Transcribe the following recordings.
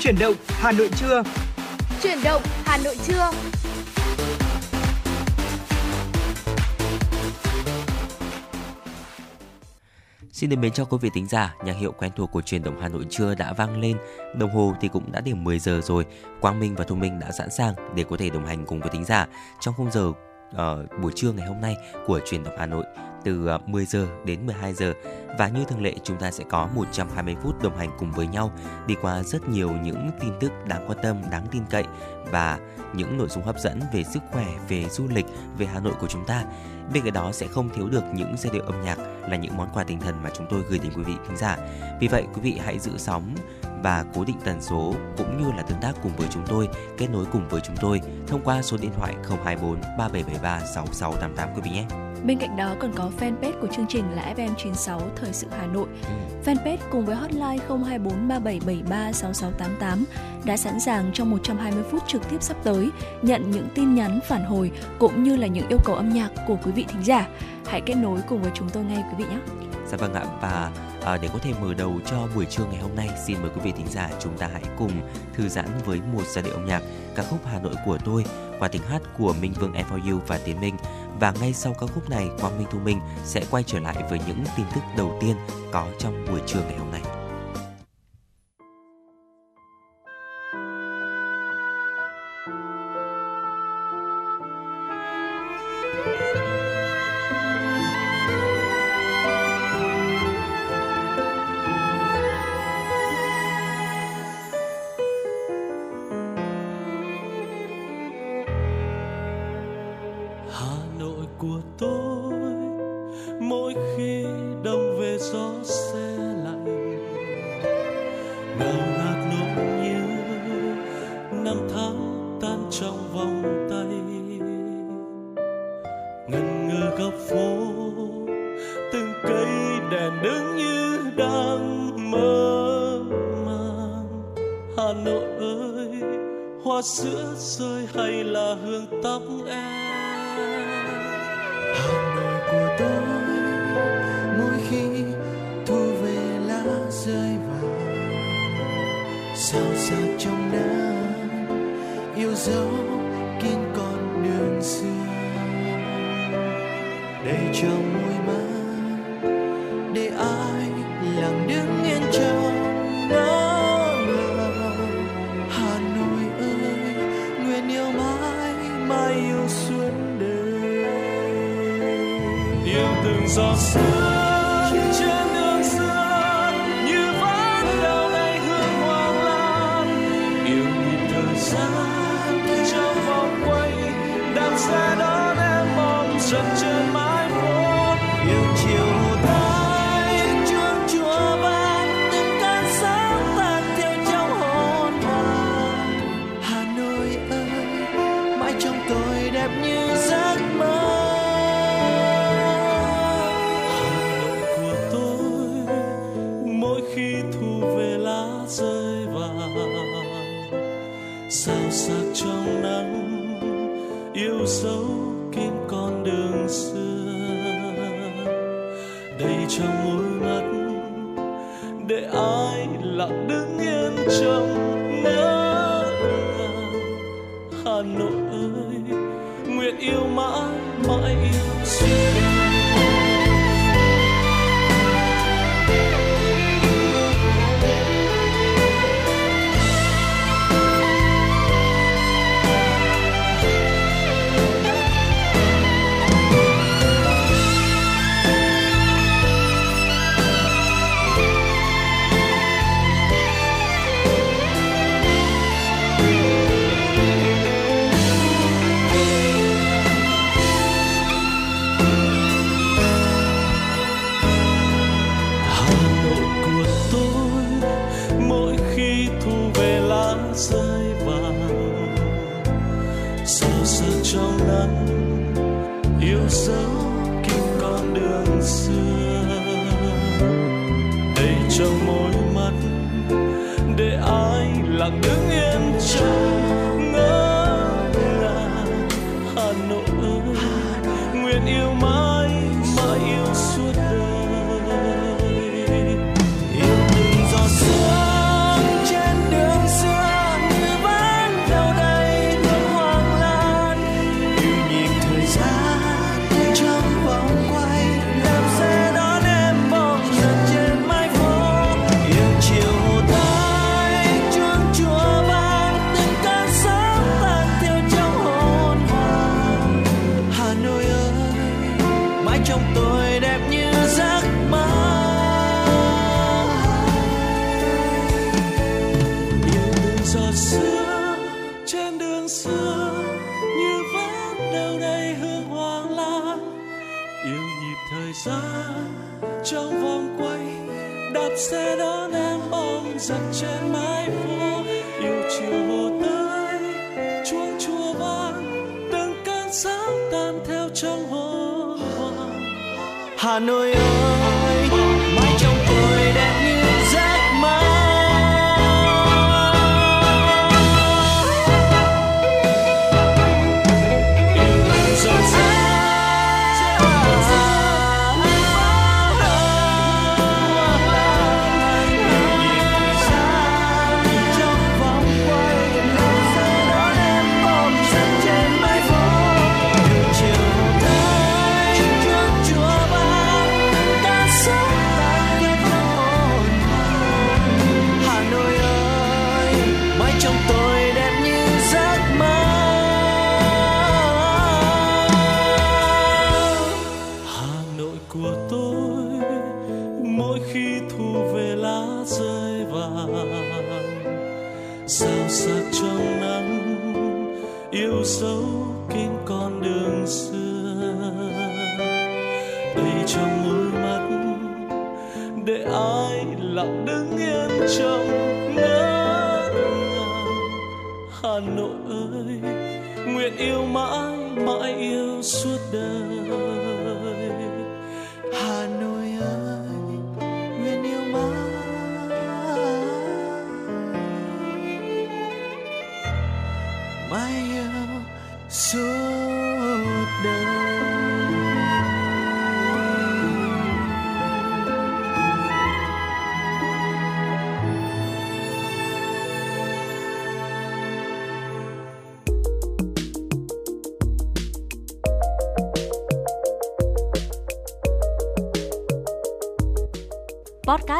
Chuyển động Hà Nội trưa. Chuyển động Hà Nội trưa. Xin được mến chào quý vị tính giả, nhạc hiệu quen thuộc của truyền động Hà Nội trưa đã vang lên. Đồng hồ thì cũng đã điểm 10 giờ rồi. Quang Minh và Thu Minh đã sẵn sàng để có thể đồng hành cùng với tính giả trong khung giờ uh, buổi trưa ngày hôm nay của truyền động Hà Nội từ ờ, 10 giờ đến 12 giờ và như thường lệ chúng ta sẽ có 120 phút đồng hành cùng với nhau đi qua rất nhiều những tin tức đáng quan tâm, đáng tin cậy và những nội dung hấp dẫn về sức khỏe, về du lịch, về Hà Nội của chúng ta. Bên cạnh đó sẽ không thiếu được những giai điệu âm nhạc là những món quà tinh thần mà chúng tôi gửi đến quý vị khán giả. Vì vậy quý vị hãy giữ sóng và cố định tần số cũng như là tương tác cùng với chúng tôi, kết nối cùng với chúng tôi thông qua số điện thoại 024 3773 6688 quý vị nhé. Bên cạnh đó còn có fanpage của chương trình là FM96 Thời sự Hà Nội. Ừ. Fanpage cùng với hotline 024 3773 6688 đã sẵn sàng trong 120 phút trực tiếp sắp tới nhận những tin nhắn phản hồi cũng như là những yêu cầu âm nhạc của quý vị thính giả. Hãy kết nối cùng với chúng tôi ngay quý vị nhé. Dạ vâng ạ và à, để có thể mở đầu cho buổi trưa ngày hôm nay xin mời quý vị thính giả chúng ta hãy cùng thư giãn với một giai điệu âm nhạc ca khúc Hà Nội của tôi qua tiếng hát của Minh Vương F4U và Tiến Minh và ngay sau ca khúc này Quang Minh Thu Minh sẽ quay trở lại với những tin tức đầu tiên có trong buổi trưa ngày hôm nay. Đầy trong môi mắt, để ai lặng đứng yên trong ngỡ ngàng hà nội ơi, nguyện yêu mãi Hà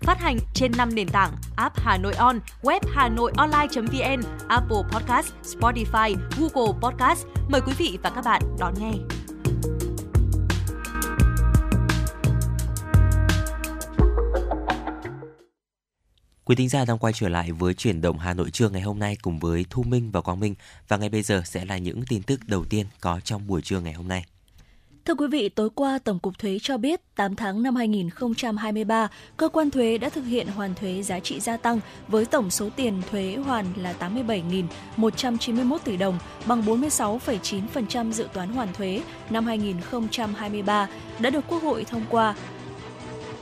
Phát hành trên 5 nền tảng: app Hà Nội On, web Hà Nội Online.vn, Apple Podcast, Spotify, Google Podcast. Mời quý vị và các bạn đón nghe. Quý thính giả đang quay trở lại với chuyển động Hà Nội trưa ngày hôm nay cùng với Thu Minh và Quang Minh và ngay bây giờ sẽ là những tin tức đầu tiên có trong buổi trưa ngày hôm nay. Thưa quý vị, tối qua Tổng cục Thuế cho biết 8 tháng năm 2023, cơ quan thuế đã thực hiện hoàn thuế giá trị gia tăng với tổng số tiền thuế hoàn là 87.191 tỷ đồng, bằng 46,9% dự toán hoàn thuế năm 2023 đã được Quốc hội thông qua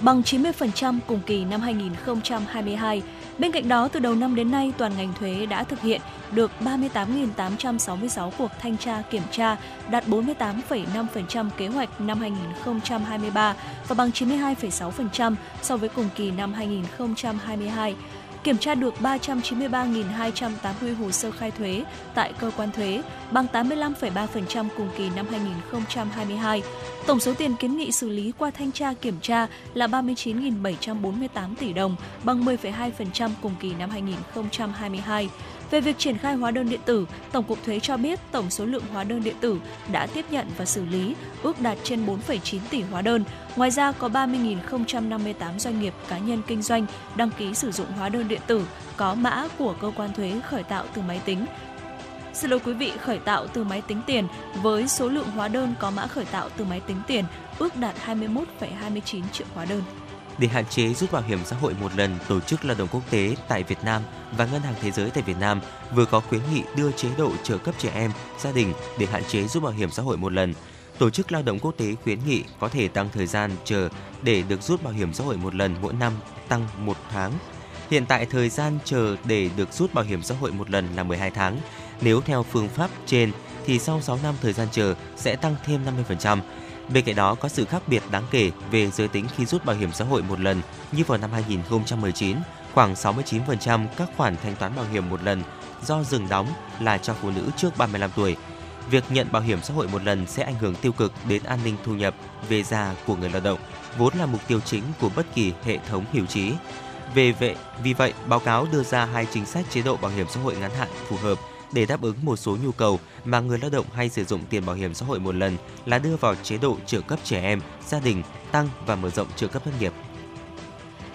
bằng 90% cùng kỳ năm 2022. Bên cạnh đó, từ đầu năm đến nay, toàn ngành thuế đã thực hiện được 38.866 cuộc thanh tra kiểm tra, đạt 48,5% kế hoạch năm 2023 và bằng 92,6% so với cùng kỳ năm 2022 kiểm tra được 393.280 hồ sơ khai thuế tại cơ quan thuế, bằng 85,3% cùng kỳ năm 2022. Tổng số tiền kiến nghị xử lý qua thanh tra kiểm tra là 39.748 tỷ đồng, bằng 10,2% cùng kỳ năm 2022. Về việc triển khai hóa đơn điện tử, Tổng cục Thuế cho biết tổng số lượng hóa đơn điện tử đã tiếp nhận và xử lý ước đạt trên 4,9 tỷ hóa đơn. Ngoài ra có 30.058 doanh nghiệp cá nhân kinh doanh đăng ký sử dụng hóa đơn điện tử có mã của cơ quan thuế khởi tạo từ máy tính. Xin lỗi quý vị, khởi tạo từ máy tính tiền với số lượng hóa đơn có mã khởi tạo từ máy tính tiền ước đạt 21,29 triệu hóa đơn. Để hạn chế rút bảo hiểm xã hội một lần, Tổ chức Lao động Quốc tế tại Việt Nam và Ngân hàng Thế giới tại Việt Nam vừa có khuyến nghị đưa chế độ trợ cấp trẻ em, gia đình để hạn chế rút bảo hiểm xã hội một lần. Tổ chức Lao động Quốc tế khuyến nghị có thể tăng thời gian chờ để được rút bảo hiểm xã hội một lần mỗi năm tăng một tháng. Hiện tại thời gian chờ để được rút bảo hiểm xã hội một lần là 12 tháng. Nếu theo phương pháp trên thì sau 6 năm thời gian chờ sẽ tăng thêm 50%. Bên cạnh đó có sự khác biệt đáng kể về giới tính khi rút bảo hiểm xã hội một lần như vào năm 2019, khoảng 69% các khoản thanh toán bảo hiểm một lần do dừng đóng là cho phụ nữ trước 35 tuổi. Việc nhận bảo hiểm xã hội một lần sẽ ảnh hưởng tiêu cực đến an ninh thu nhập về già của người lao động, vốn là mục tiêu chính của bất kỳ hệ thống hưu trí. Về vậy, vì vậy, báo cáo đưa ra hai chính sách chế độ bảo hiểm xã hội ngắn hạn phù hợp để đáp ứng một số nhu cầu mà người lao động hay sử dụng tiền bảo hiểm xã hội một lần là đưa vào chế độ trợ cấp trẻ em, gia đình, tăng và mở rộng trợ cấp thất nghiệp.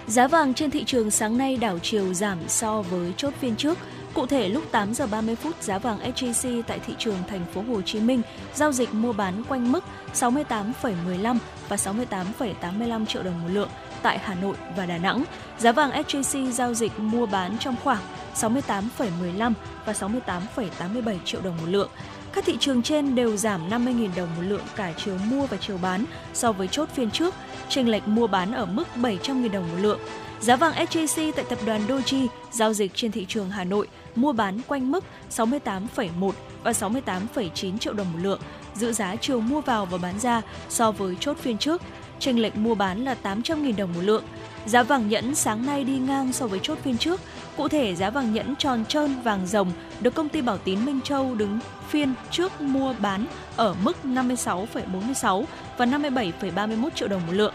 Giá vàng trên thị trường sáng nay đảo chiều giảm so với chốt phiên trước. Cụ thể lúc 8 giờ 30 phút giá vàng SJC tại thị trường thành phố Hồ Chí Minh giao dịch mua bán quanh mức 68,15 và 68,85 triệu đồng một lượng tại Hà Nội và Đà Nẵng. Giá vàng SJC giao dịch mua bán trong khoảng 68,15 và 68,87 triệu đồng một lượng. Các thị trường trên đều giảm 50.000 đồng một lượng cả chiều mua và chiều bán so với chốt phiên trước, chênh lệch mua bán ở mức 700.000 đồng một lượng. Giá vàng SJC tại tập đoàn Doji giao dịch trên thị trường Hà Nội mua bán quanh mức 68,1 và 68,9 triệu đồng một lượng, giữ giá chiều mua vào và bán ra so với chốt phiên trước, chênh lệch mua bán là 800.000 đồng một lượng. Giá vàng nhẫn sáng nay đi ngang so với chốt phiên trước. Cụ thể, giá vàng nhẫn tròn trơn vàng rồng được công ty Bảo Tín Minh Châu đứng phiên trước mua bán ở mức 56,46 và 57,31 triệu đồng một lượng.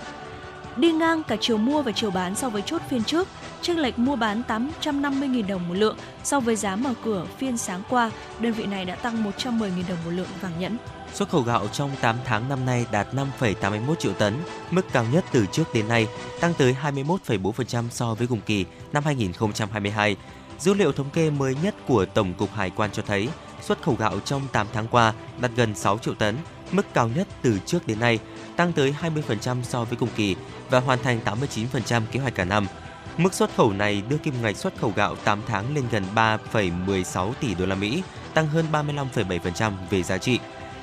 Đi ngang cả chiều mua và chiều bán so với chốt phiên trước, chênh lệch mua bán 850.000 đồng một lượng so với giá mở cửa phiên sáng qua, đơn vị này đã tăng 110.000 đồng một lượng vàng nhẫn. Xuất khẩu gạo trong 8 tháng năm nay đạt 5,81 triệu tấn, mức cao nhất từ trước đến nay, tăng tới 21,4% so với cùng kỳ năm 2022. Dữ liệu thống kê mới nhất của Tổng cục Hải quan cho thấy, xuất khẩu gạo trong 8 tháng qua đạt gần 6 triệu tấn, mức cao nhất từ trước đến nay, tăng tới 20% so với cùng kỳ và hoàn thành 89% kế hoạch cả năm. Mức xuất khẩu này đưa kim ngạch xuất khẩu gạo 8 tháng lên gần 3,16 tỷ đô la Mỹ, tăng hơn 35,7% về giá trị.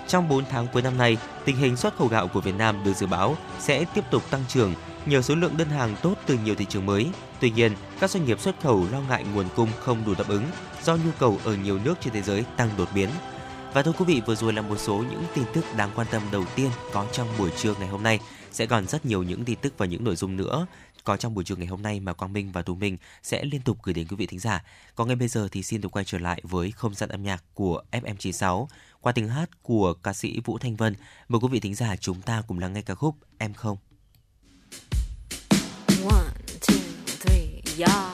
Trong 4 tháng cuối năm nay, tình hình xuất khẩu gạo của Việt Nam được dự báo sẽ tiếp tục tăng trưởng nhờ số lượng đơn hàng tốt từ nhiều thị trường mới. Tuy nhiên, các doanh nghiệp xuất khẩu lo ngại nguồn cung không đủ đáp ứng do nhu cầu ở nhiều nước trên thế giới tăng đột biến. Và thưa quý vị, vừa rồi là một số những tin tức đáng quan tâm đầu tiên có trong buổi trưa ngày hôm nay. Sẽ còn rất nhiều những tin tức và những nội dung nữa có trong buổi trưa ngày hôm nay mà Quang Minh và Tú Minh sẽ liên tục gửi đến quý vị thính giả. Còn ngay bây giờ thì xin được quay trở lại với không gian âm nhạc của FM96 qua tiếng hát của ca sĩ Vũ Thanh Vân. Mời quý vị thính giả chúng ta cùng lắng nghe ca khúc Em không. One, two, three, yeah.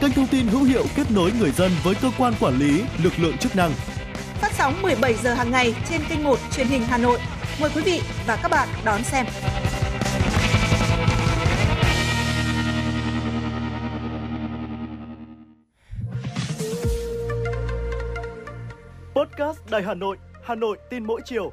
kênh thông tin hữu hiệu kết nối người dân với cơ quan quản lý, lực lượng chức năng. Phát sóng 17 giờ hàng ngày trên kênh 1 truyền hình Hà Nội. Mời quý vị và các bạn đón xem. Podcast Đài Hà Nội, Hà Nội tin mỗi chiều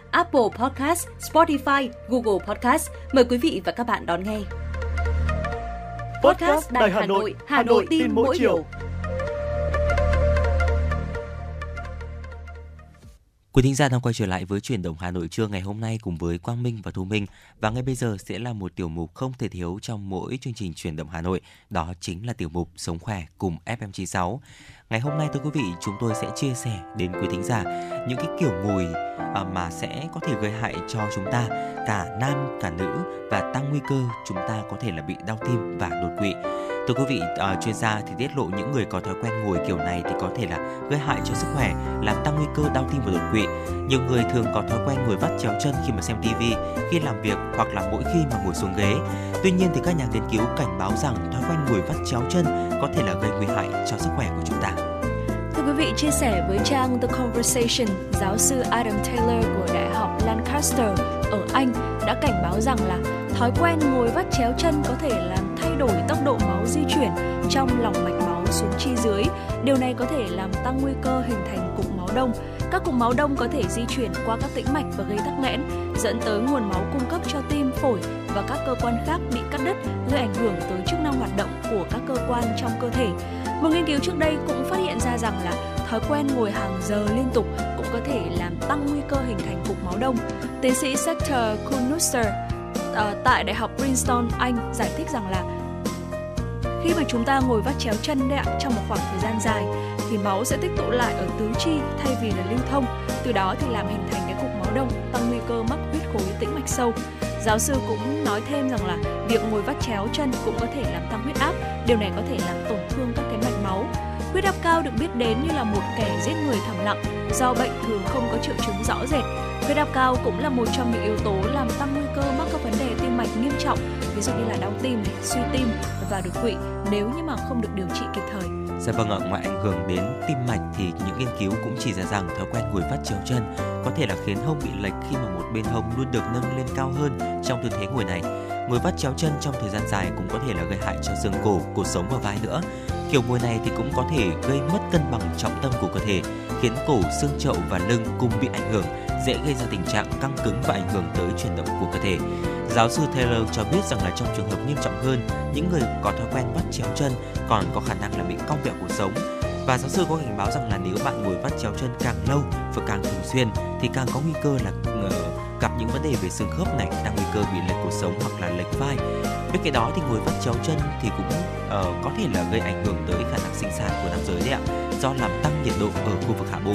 Apple Podcast, Spotify, Google Podcast. Mời quý vị và các bạn đón nghe. Podcast Đài Hà Nội, Hà Nội tin mỗi chiều. Quý thính giả đang quay trở lại với chuyển động Hà Nội trưa ngày hôm nay cùng với Quang Minh và Thu Minh và ngay bây giờ sẽ là một tiểu mục không thể thiếu trong mỗi chương trình chuyển động Hà Nội, đó chính là tiểu mục Sống khỏe cùng FM96. Ngày hôm nay thưa quý vị, chúng tôi sẽ chia sẻ đến quý thính giả những cái kiểu mùi à, mà sẽ có thể gây hại cho chúng ta cả nam cả nữ và tăng nguy cơ chúng ta có thể là bị đau tim và đột quỵ. Thưa quý vị, uh, chuyên gia thì tiết lộ những người có thói quen ngồi kiểu này thì có thể là gây hại cho sức khỏe, làm tăng nguy cơ đau tim và đột quỵ. Nhiều người thường có thói quen ngồi vắt chéo chân khi mà xem tivi, khi làm việc hoặc là mỗi khi mà ngồi xuống ghế. Tuy nhiên thì các nhà nghiên cứu cảnh báo rằng thói quen ngồi vắt chéo chân có thể là gây nguy hại cho sức khỏe của chúng ta. Thưa quý vị, chia sẻ với trang The Conversation, giáo sư Adam Taylor của Đại học Lancaster ở Anh đã cảnh báo rằng là thói quen ngồi vắt chéo chân có thể làm thay đổi tốc độ máu di chuyển trong lòng mạch máu xuống chi dưới. Điều này có thể làm tăng nguy cơ hình thành cục máu đông. Các cục máu đông có thể di chuyển qua các tĩnh mạch và gây tắc nghẽn, dẫn tới nguồn máu cung cấp cho tim, phổi và các cơ quan khác bị cắt đứt, gây ảnh hưởng tới chức năng hoạt động của các cơ quan trong cơ thể. Một nghiên cứu trước đây cũng phát hiện ra rằng là thói quen ngồi hàng giờ liên tục cũng có thể làm tăng nguy cơ hình thành cục máu đông. Tiến sĩ Sector Kunuster uh, tại Đại học Princeton, Anh giải thích rằng là khi mà chúng ta ngồi vắt chéo chân đấy ạ, trong một khoảng thời gian dài thì máu sẽ tích tụ lại ở tứ chi thay vì là lưu thông, từ đó thì làm hình thành cái cục máu đông, tăng nguy cơ mắc huyết khối tĩnh mạch sâu. Giáo sư cũng nói thêm rằng là việc ngồi vắt chéo chân cũng có thể làm tăng huyết áp, điều này có thể làm tổn thương các cái mạch máu đắp cao được biết đến như là một kẻ giết người thầm lặng do bệnh thường không có triệu chứng rõ rệt. Huyết áp cao cũng là một trong những yếu tố làm tăng nguy cơ mắc các vấn đề tim mạch nghiêm trọng, ví dụ như là đau tim, suy tim và đột quỵ nếu như mà không được điều trị kịp thời. Dạ vâng ạ, ngoài ảnh hưởng đến tim mạch thì những nghiên cứu cũng chỉ ra rằng thói quen ngồi vắt chéo chân có thể là khiến hông bị lệch khi mà một bên hông luôn được nâng lên cao hơn trong tư thế ngồi này. Ngồi vắt chéo chân trong thời gian dài cũng có thể là gây hại cho xương cổ, cột sống và vai nữa. Kiểu ngồi này thì cũng có thể gây mất cân bằng trọng tâm của cơ thể, khiến cổ, xương chậu và lưng cùng bị ảnh hưởng, dễ gây ra tình trạng căng cứng và ảnh hưởng tới chuyển động của cơ thể. Giáo sư Taylor cho biết rằng là trong trường hợp nghiêm trọng hơn, những người có thói quen bắt chéo chân còn có khả năng là bị cong vẹo cuộc sống. Và giáo sư có cảnh báo rằng là nếu bạn ngồi vắt chéo chân càng lâu và càng thường xuyên thì càng có nguy cơ là uh, gặp những vấn đề về xương khớp này, đang nguy cơ bị lệch cuộc sống hoặc là lệch vai. Bên cạnh đó thì ngồi vắt chéo chân thì cũng uh, có thể là gây ảnh hưởng tới khả năng sinh sản của nam giới đấy ạ, do làm tăng nhiệt độ ở khu vực hạ bộ.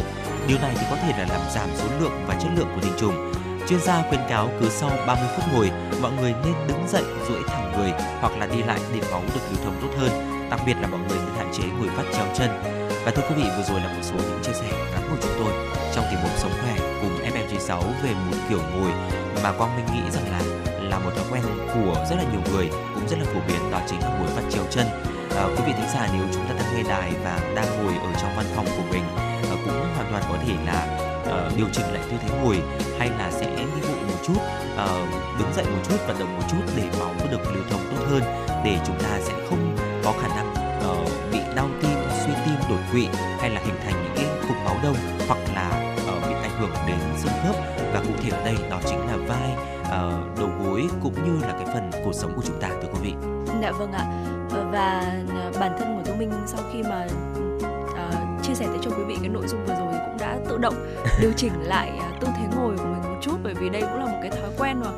Điều này thì có thể là làm giảm số lượng và chất lượng của tinh trùng Chuyên gia khuyên cáo cứ sau 30 phút ngồi, mọi người nên đứng dậy duỗi thẳng người hoặc là đi lại để máu được lưu thông tốt hơn. Đặc biệt là mọi người nên hạn chế ngồi vắt chéo chân. Và thưa quý vị, vừa rồi là một số những chia sẻ ngắn của chúng tôi trong tiểu mục sống khỏe cùng FM96 về một kiểu ngồi mà Quang Minh nghĩ rằng là là một thói quen của rất là nhiều người cũng rất là phổ biến đó chính là ngồi vắt chéo chân. À, quý vị thính giả nếu chúng ta đang nghe đài và đang ngồi ở trong văn phòng của mình à, cũng hoàn toàn có thể là uh, điều chỉnh lại tư thế ngồi hay là sẽ đi bộ một chút uh, đứng dậy một chút vận động một chút để máu được lưu thông tốt hơn để chúng ta sẽ không có khả năng uh, bị đau tim suy tim đột quỵ hay là hình thành những cái cục máu đông hoặc là uh, bị ảnh hưởng đến xương khớp và cụ thể ở đây đó chính là vai uh, đầu gối cũng như là cái phần cuộc sống của chúng ta thưa quý vị. Dạ vâng ạ. Và bản thân của Thu Minh sau khi mà uh, chia sẻ tới cho quý vị cái nội dung vừa rồi cũng đã tự động điều chỉnh lại uh, tư thế ngồi của mình một chút bởi vì đây cũng là một cái thói quen mà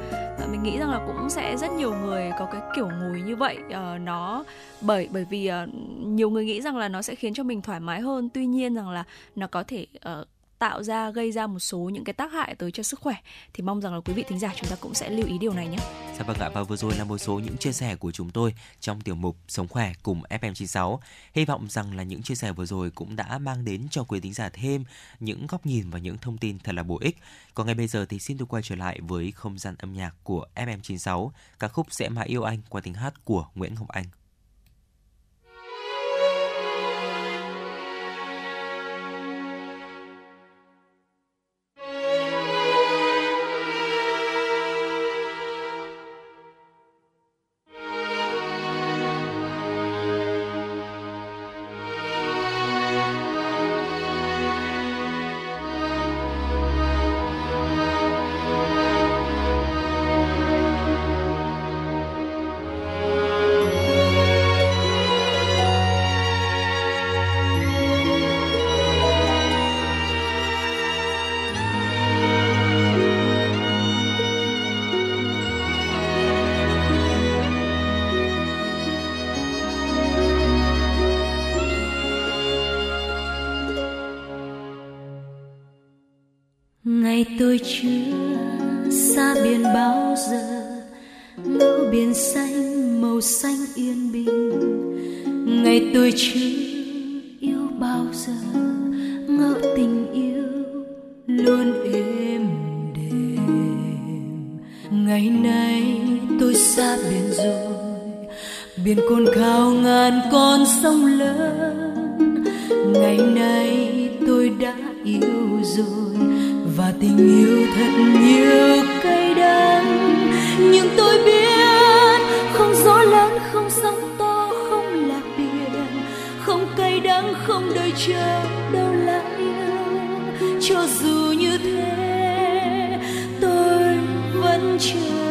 mình nghĩ rằng là cũng sẽ rất nhiều người có cái kiểu ngồi như vậy uh, nó bởi bởi vì uh, nhiều người nghĩ rằng là nó sẽ khiến cho mình thoải mái hơn tuy nhiên rằng là nó có thể uh, tạo ra gây ra một số những cái tác hại tới cho sức khỏe thì mong rằng là quý vị thính giả chúng ta cũng sẽ lưu ý điều này nhé. Dạ vâng ạ và vừa rồi là một số những chia sẻ của chúng tôi trong tiểu mục Sống khỏe cùng FM96. Hy vọng rằng là những chia sẻ vừa rồi cũng đã mang đến cho quý thính giả thêm những góc nhìn và những thông tin thật là bổ ích. Còn ngay bây giờ thì xin được quay trở lại với không gian âm nhạc của FM96, ca khúc sẽ mãi yêu anh qua tiếng hát của Nguyễn Ngọc Anh. Chưa xa biển bao giờ, ngỡ biển xanh, màu xanh yên bình. Ngày tôi chưa yêu bao giờ, ngỡ tình yêu luôn êm đềm. Ngày nay tôi xa biển rồi, biển cồn cao ngàn con sông lớn. Ngày nay tôi đã yêu rồi và tình yêu thật nhiều cay đắng. Nhưng tôi biết không gió lớn không sóng to không là biển. Không cay đắng, không đợi chờ đâu là yêu. Cho dù như thế, tôi vẫn chờ.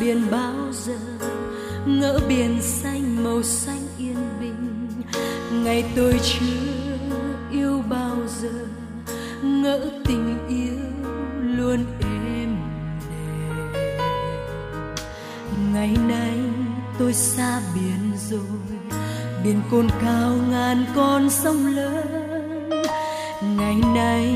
Biển bao giờ, ngỡ biển xanh, màu xanh yên bình. Ngày tôi chưa yêu bao giờ, ngỡ tình yêu luôn êm đềm. Ngày nay tôi xa biển rồi, biển cồn cao ngàn con sông lớn. Ngày nay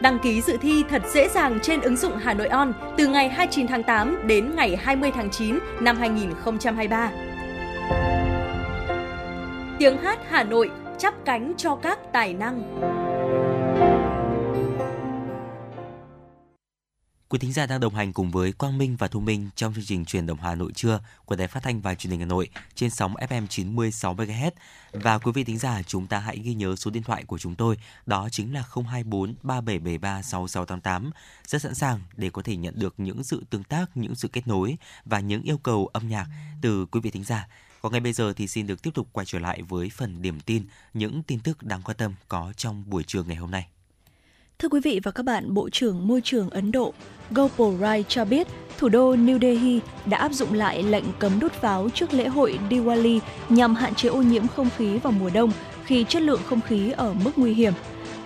Đăng ký dự thi thật dễ dàng trên ứng dụng Hà Nội On từ ngày 29 tháng 8 đến ngày 20 tháng 9 năm 2023. Tiếng hát Hà Nội chắp cánh cho các tài năng. Quý thính giả đang đồng hành cùng với Quang Minh và Thu Minh trong chương trình truyền động Hà Nội trưa của Đài Phát thanh và Truyền hình Hà Nội trên sóng FM 96 MHz. Và quý vị thính giả, chúng ta hãy ghi nhớ số điện thoại của chúng tôi, đó chính là 024 3773 6688. Rất sẵn sàng để có thể nhận được những sự tương tác, những sự kết nối và những yêu cầu âm nhạc từ quý vị thính giả. Còn ngay bây giờ thì xin được tiếp tục quay trở lại với phần điểm tin, những tin tức đáng quan tâm có trong buổi trường ngày hôm nay. Thưa quý vị và các bạn, Bộ trưởng Môi trường Ấn Độ Gopal Rai cho biết thủ đô New Delhi đã áp dụng lại lệnh cấm đốt pháo trước lễ hội Diwali nhằm hạn chế ô nhiễm không khí vào mùa đông khi chất lượng không khí ở mức nguy hiểm.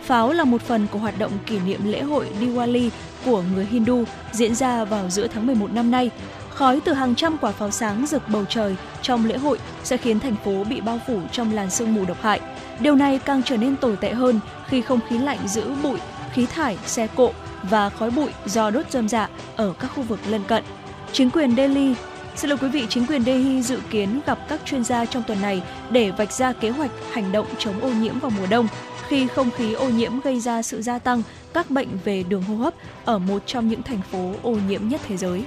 Pháo là một phần của hoạt động kỷ niệm lễ hội Diwali của người Hindu diễn ra vào giữa tháng 11 năm nay. Khói từ hàng trăm quả pháo sáng rực bầu trời trong lễ hội sẽ khiến thành phố bị bao phủ trong làn sương mù độc hại. Điều này càng trở nên tồi tệ hơn khi không khí lạnh giữ bụi, khí thải, xe cộ và khói bụi do đốt rơm rạ dạ ở các khu vực lân cận. Chính quyền Delhi Xin lỗi quý vị, chính quyền Delhi dự kiến gặp các chuyên gia trong tuần này để vạch ra kế hoạch hành động chống ô nhiễm vào mùa đông khi không khí ô nhiễm gây ra sự gia tăng các bệnh về đường hô hấp ở một trong những thành phố ô nhiễm nhất thế giới.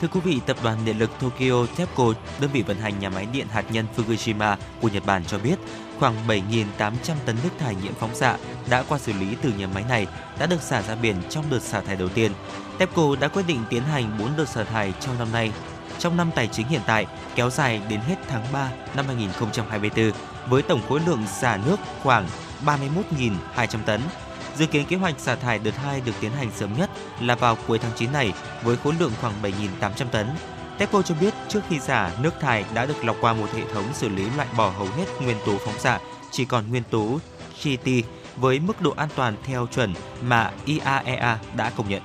Thưa quý vị, tập đoàn điện lực Tokyo TEPCO, đơn vị vận hành nhà máy điện hạt nhân Fukushima của Nhật Bản cho biết, khoảng 7.800 tấn nước thải nhiễm phóng xạ đã qua xử lý từ nhà máy này đã được xả ra biển trong đợt xả thải đầu tiên. TEPCO đã quyết định tiến hành 4 đợt xả thải trong năm nay, trong năm tài chính hiện tại kéo dài đến hết tháng 3 năm 2024 với tổng khối lượng xả nước khoảng 31.200 tấn. Dự kiến kế hoạch xả thải đợt 2 được tiến hành sớm nhất là vào cuối tháng 9 này với khối lượng khoảng 7.800 tấn. TEPCO cho biết trước khi xả, nước thải đã được lọc qua một hệ thống xử lý loại bỏ hầu hết nguyên tố phóng xạ, chỉ còn nguyên tố GT với mức độ an toàn theo chuẩn mà IAEA đã công nhận.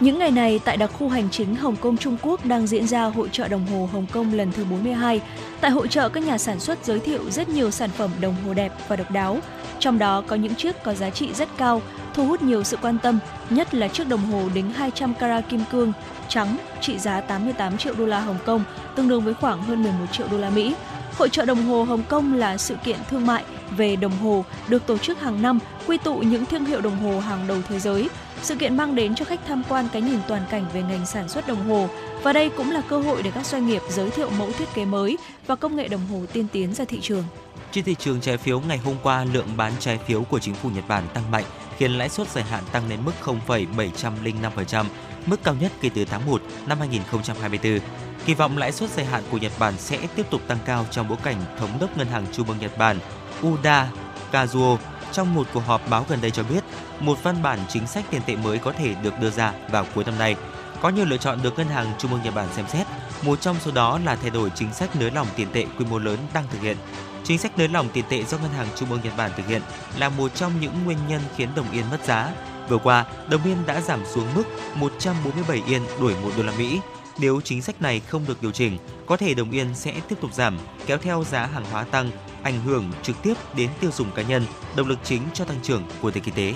Những ngày này, tại đặc khu hành chính Hồng Kông Trung Quốc đang diễn ra hội trợ đồng hồ Hồng Kông lần thứ 42. Tại hội trợ, các nhà sản xuất giới thiệu rất nhiều sản phẩm đồng hồ đẹp và độc đáo. Trong đó có những chiếc có giá trị rất cao, thu hút nhiều sự quan tâm, nhất là chiếc đồng hồ đính 200 carat kim cương trắng trị giá 88 triệu đô la Hồng Kông, tương đương với khoảng hơn 11 triệu đô la Mỹ. Hội trợ đồng hồ Hồng Kông là sự kiện thương mại về đồng hồ được tổ chức hàng năm, quy tụ những thương hiệu đồng hồ hàng đầu thế giới. Sự kiện mang đến cho khách tham quan cái nhìn toàn cảnh về ngành sản xuất đồng hồ và đây cũng là cơ hội để các doanh nghiệp giới thiệu mẫu thiết kế mới và công nghệ đồng hồ tiên tiến ra thị trường. Trên thị trường trái phiếu ngày hôm qua, lượng bán trái phiếu của chính phủ Nhật Bản tăng mạnh, khiến lãi suất dài hạn tăng lên mức 0,705%, mức cao nhất kể từ tháng 1 năm 2024. Kỳ vọng lãi suất dài hạn của Nhật Bản sẽ tiếp tục tăng cao trong bối cảnh thống đốc ngân hàng trung ương Nhật Bản Uda Kazuo trong một cuộc họp báo gần đây cho biết một văn bản chính sách tiền tệ mới có thể được đưa ra vào cuối năm nay. Có nhiều lựa chọn được ngân hàng trung ương Nhật Bản xem xét, một trong số đó là thay đổi chính sách nới lỏng tiền tệ quy mô lớn đang thực hiện. Chính sách nới lỏng tiền tệ do ngân hàng trung ương Nhật Bản thực hiện là một trong những nguyên nhân khiến đồng yên mất giá. Vừa qua, đồng yên đã giảm xuống mức 147 yên đổi 1 đô la Mỹ. Nếu chính sách này không được điều chỉnh, có thể đồng yên sẽ tiếp tục giảm, kéo theo giá hàng hóa tăng, ảnh hưởng trực tiếp đến tiêu dùng cá nhân, động lực chính cho tăng trưởng của nền kinh tế.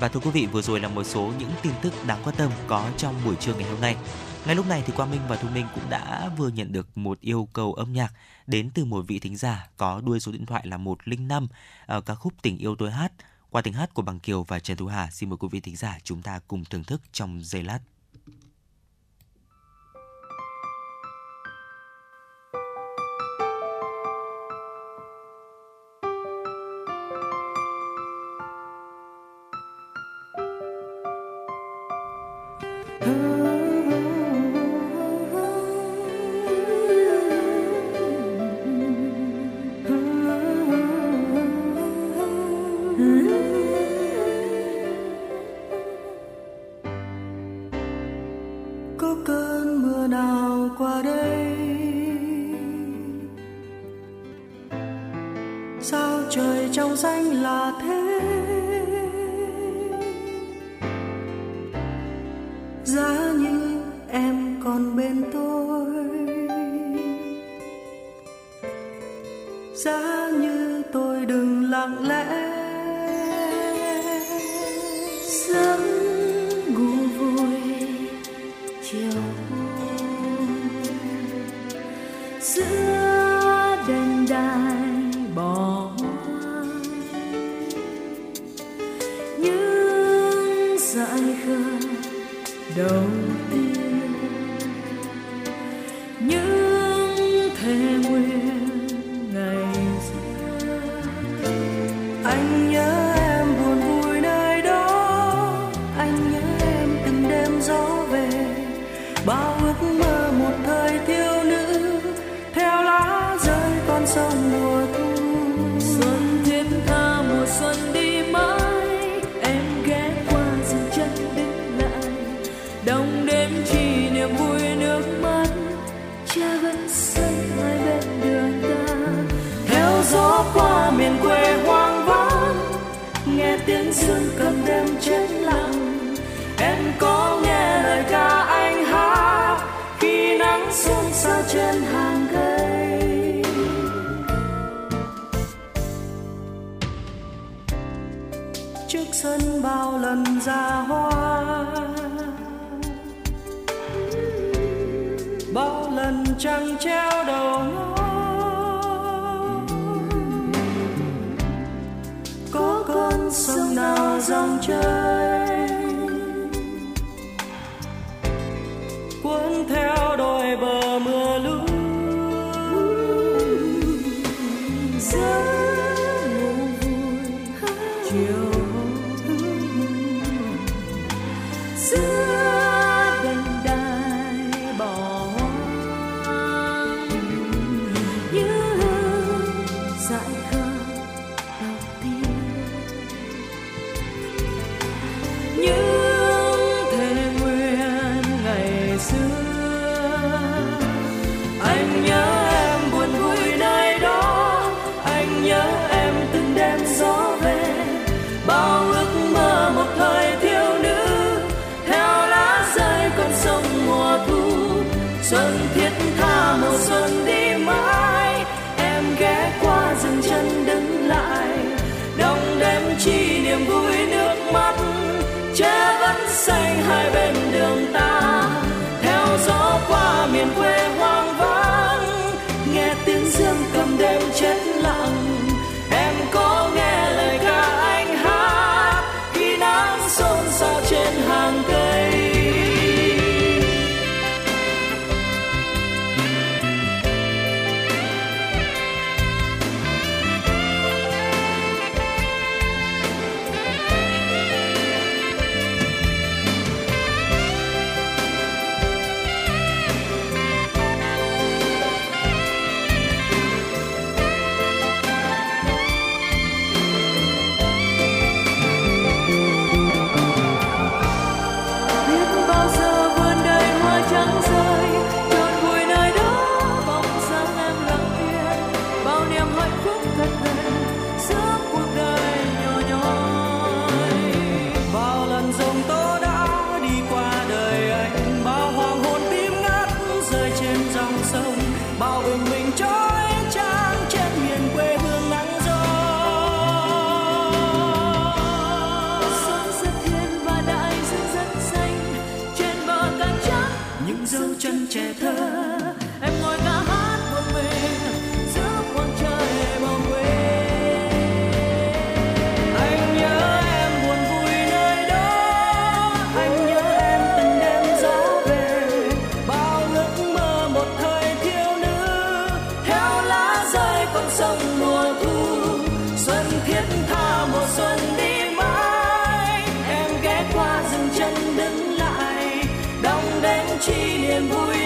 Và thưa quý vị, vừa rồi là một số những tin tức đáng quan tâm có trong buổi trưa ngày hôm nay. Ngay lúc này thì Quang Minh và Thu Minh cũng đã vừa nhận được một yêu cầu âm nhạc đến từ một vị thính giả có đuôi số điện thoại là 105 ở ờ, ca khúc Tình yêu tôi hát qua tiếng hát của Bằng Kiều và Trần Thu Hà. Xin mời quý vị thính giả chúng ta cùng thưởng thức trong giây lát. someone bao lần ra hoa. Bao lần trăng treo đầu nó có con sông nào dòng chơi cuốn theo đôi bờ 一年不一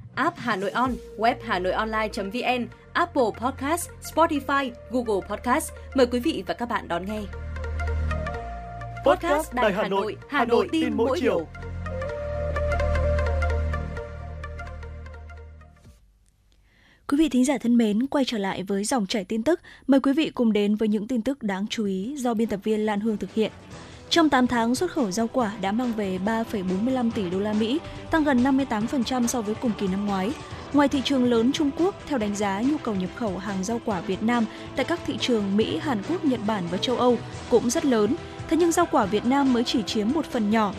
app Hà Nội On, web Hà Nội Online.vn, Apple Podcast, Spotify, Google Podcast. Mời quý vị và các bạn đón nghe. Podcast Đài Hà Nội, Hà Nội tin mỗi chiều. Quý vị thính giả thân mến, quay trở lại với dòng chảy tin tức. Mời quý vị cùng đến với những tin tức đáng chú ý do biên tập viên Lan Hương thực hiện. Trong 8 tháng, xuất khẩu rau quả đã mang về 3,45 tỷ đô la Mỹ, tăng gần 58% so với cùng kỳ năm ngoái. Ngoài thị trường lớn Trung Quốc, theo đánh giá, nhu cầu nhập khẩu hàng rau quả Việt Nam tại các thị trường Mỹ, Hàn Quốc, Nhật Bản và châu Âu cũng rất lớn. Thế nhưng rau quả Việt Nam mới chỉ chiếm một phần nhỏ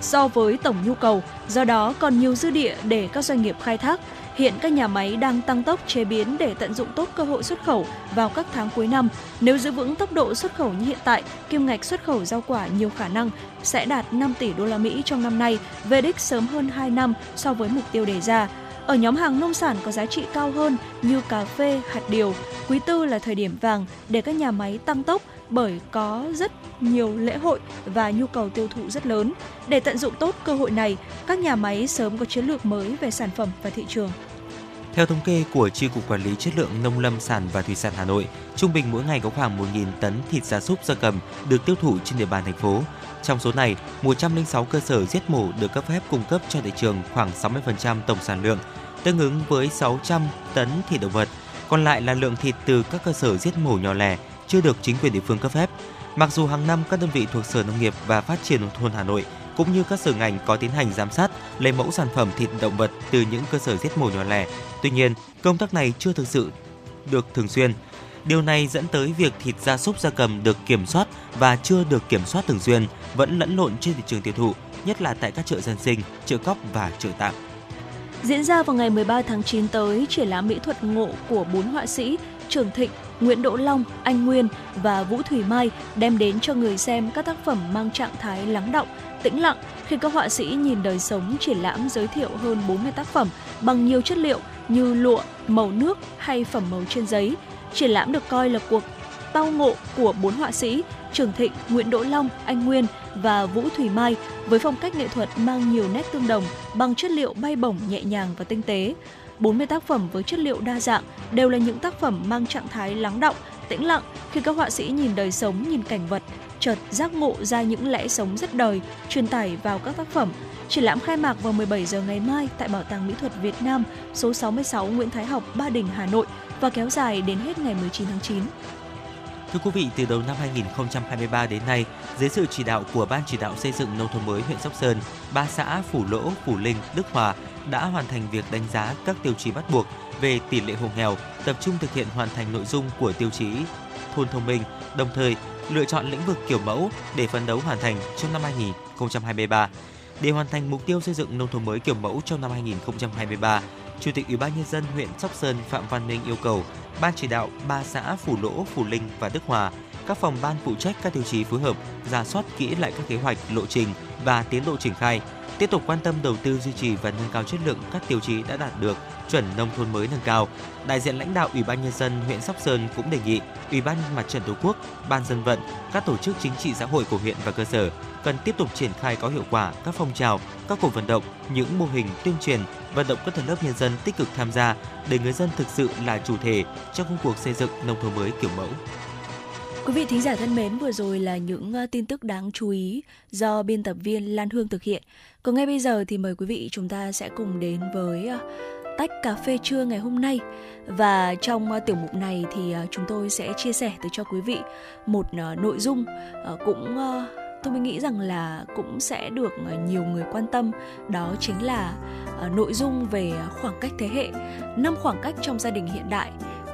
so với tổng nhu cầu, do đó còn nhiều dư địa để các doanh nghiệp khai thác. Hiện các nhà máy đang tăng tốc chế biến để tận dụng tốt cơ hội xuất khẩu vào các tháng cuối năm. Nếu giữ vững tốc độ xuất khẩu như hiện tại, kim ngạch xuất khẩu rau quả nhiều khả năng sẽ đạt 5 tỷ đô la Mỹ trong năm nay, về đích sớm hơn 2 năm so với mục tiêu đề ra. Ở nhóm hàng nông sản có giá trị cao hơn như cà phê, hạt điều, quý tư là thời điểm vàng để các nhà máy tăng tốc bởi có rất nhiều lễ hội và nhu cầu tiêu thụ rất lớn. Để tận dụng tốt cơ hội này, các nhà máy sớm có chiến lược mới về sản phẩm và thị trường. Theo thống kê của Chi cục Quản lý Chất lượng Nông lâm sản và Thủy sản Hà Nội, trung bình mỗi ngày có khoảng 1.000 tấn thịt gia súc gia cầm được tiêu thụ trên địa bàn thành phố. Trong số này, 106 cơ sở giết mổ được cấp phép cung cấp cho thị trường khoảng 60% tổng sản lượng, tương ứng với 600 tấn thịt động vật. Còn lại là lượng thịt từ các cơ sở giết mổ nhỏ lẻ chưa được chính quyền địa phương cấp phép. Mặc dù hàng năm các đơn vị thuộc Sở Nông nghiệp và Phát triển nông thôn Hà Nội cũng như các sở ngành có tiến hành giám sát lấy mẫu sản phẩm thịt động vật từ những cơ sở giết mổ nhỏ lẻ. Tuy nhiên, công tác này chưa thực sự được thường xuyên. Điều này dẫn tới việc thịt gia súc gia cầm được kiểm soát và chưa được kiểm soát thường xuyên, vẫn lẫn lộn trên thị trường tiêu thụ, nhất là tại các chợ dân sinh, chợ cóc và chợ tạm. Diễn ra vào ngày 13 tháng 9 tới, triển lãm mỹ thuật ngộ của bốn họa sĩ Trường Thịnh, Nguyễn Đỗ Long, Anh Nguyên và Vũ Thủy Mai đem đến cho người xem các tác phẩm mang trạng thái lắng động, tĩnh lặng khi các họa sĩ nhìn đời sống triển lãm giới thiệu hơn 40 tác phẩm bằng nhiều chất liệu như lụa, màu nước hay phẩm màu trên giấy. Triển lãm được coi là cuộc tao ngộ của bốn họa sĩ Trường Thịnh, Nguyễn Đỗ Long, Anh Nguyên và Vũ Thủy Mai với phong cách nghệ thuật mang nhiều nét tương đồng bằng chất liệu bay bổng nhẹ nhàng và tinh tế. 40 tác phẩm với chất liệu đa dạng đều là những tác phẩm mang trạng thái lắng động, tĩnh lặng khi các họa sĩ nhìn đời sống, nhìn cảnh vật, chợt giác ngộ ra những lẽ sống rất đời, truyền tải vào các tác phẩm. Triển lãm khai mạc vào 17 giờ ngày mai tại Bảo tàng Mỹ thuật Việt Nam, số 66 Nguyễn Thái Học, Ba Đình, Hà Nội và kéo dài đến hết ngày 19 tháng 9. Thưa quý vị, từ đầu năm 2023 đến nay, dưới sự chỉ đạo của Ban chỉ đạo xây dựng nông thôn mới huyện Sóc Sơn, ba xã Phủ Lỗ, Phủ Linh, Đức Hòa đã hoàn thành việc đánh giá các tiêu chí bắt buộc về tỷ lệ hộ nghèo, tập trung thực hiện hoàn thành nội dung của tiêu chí thôn thông minh, đồng thời lựa chọn lĩnh vực kiểu mẫu để phấn đấu hoàn thành trong năm 2023. Để hoàn thành mục tiêu xây dựng nông thôn mới kiểu mẫu trong năm 2023, Chủ tịch Ủy ban nhân dân huyện Sóc Sơn Phạm Văn Minh yêu cầu Ban chỉ đạo ba xã Phủ Lỗ, Phủ Linh và Đức Hòa, các phòng ban phụ trách các tiêu chí phối hợp, ra soát kỹ lại các kế hoạch, lộ trình và tiến độ triển khai, tiếp tục quan tâm đầu tư duy trì và nâng cao chất lượng các tiêu chí đã đạt được chuẩn nông thôn mới nâng cao. Đại diện lãnh đạo Ủy ban nhân dân huyện Sóc Sơn cũng đề nghị Ủy ban Mặt trận Tổ quốc, Ban dân vận, các tổ chức chính trị xã hội của huyện và cơ sở cần tiếp tục triển khai có hiệu quả các phong trào, các cuộc vận động, những mô hình tuyên truyền, vận động các tầng lớp nhân dân tích cực tham gia để người dân thực sự là chủ thể trong công cuộc xây dựng nông thôn mới kiểu mẫu. Quý vị thính giả thân mến, vừa rồi là những ờ, tin tức đáng chú ý do biên tập viên Lan Hương thực hiện. Còn ngay bây giờ thì mời quý vị chúng ta sẽ cùng đến với ờ, tách cà phê trưa ngày hôm nay. Và trong ờ, tiểu mục này thì ờ, chúng tôi sẽ chia sẻ tới cho quý vị một nội dung cũng tôi mới nghĩ rằng là cũng sẽ được nhiều người quan tâm. Đó chính là nội dung về khoảng cách thế hệ. Năm khoảng cách trong gia đình hiện đại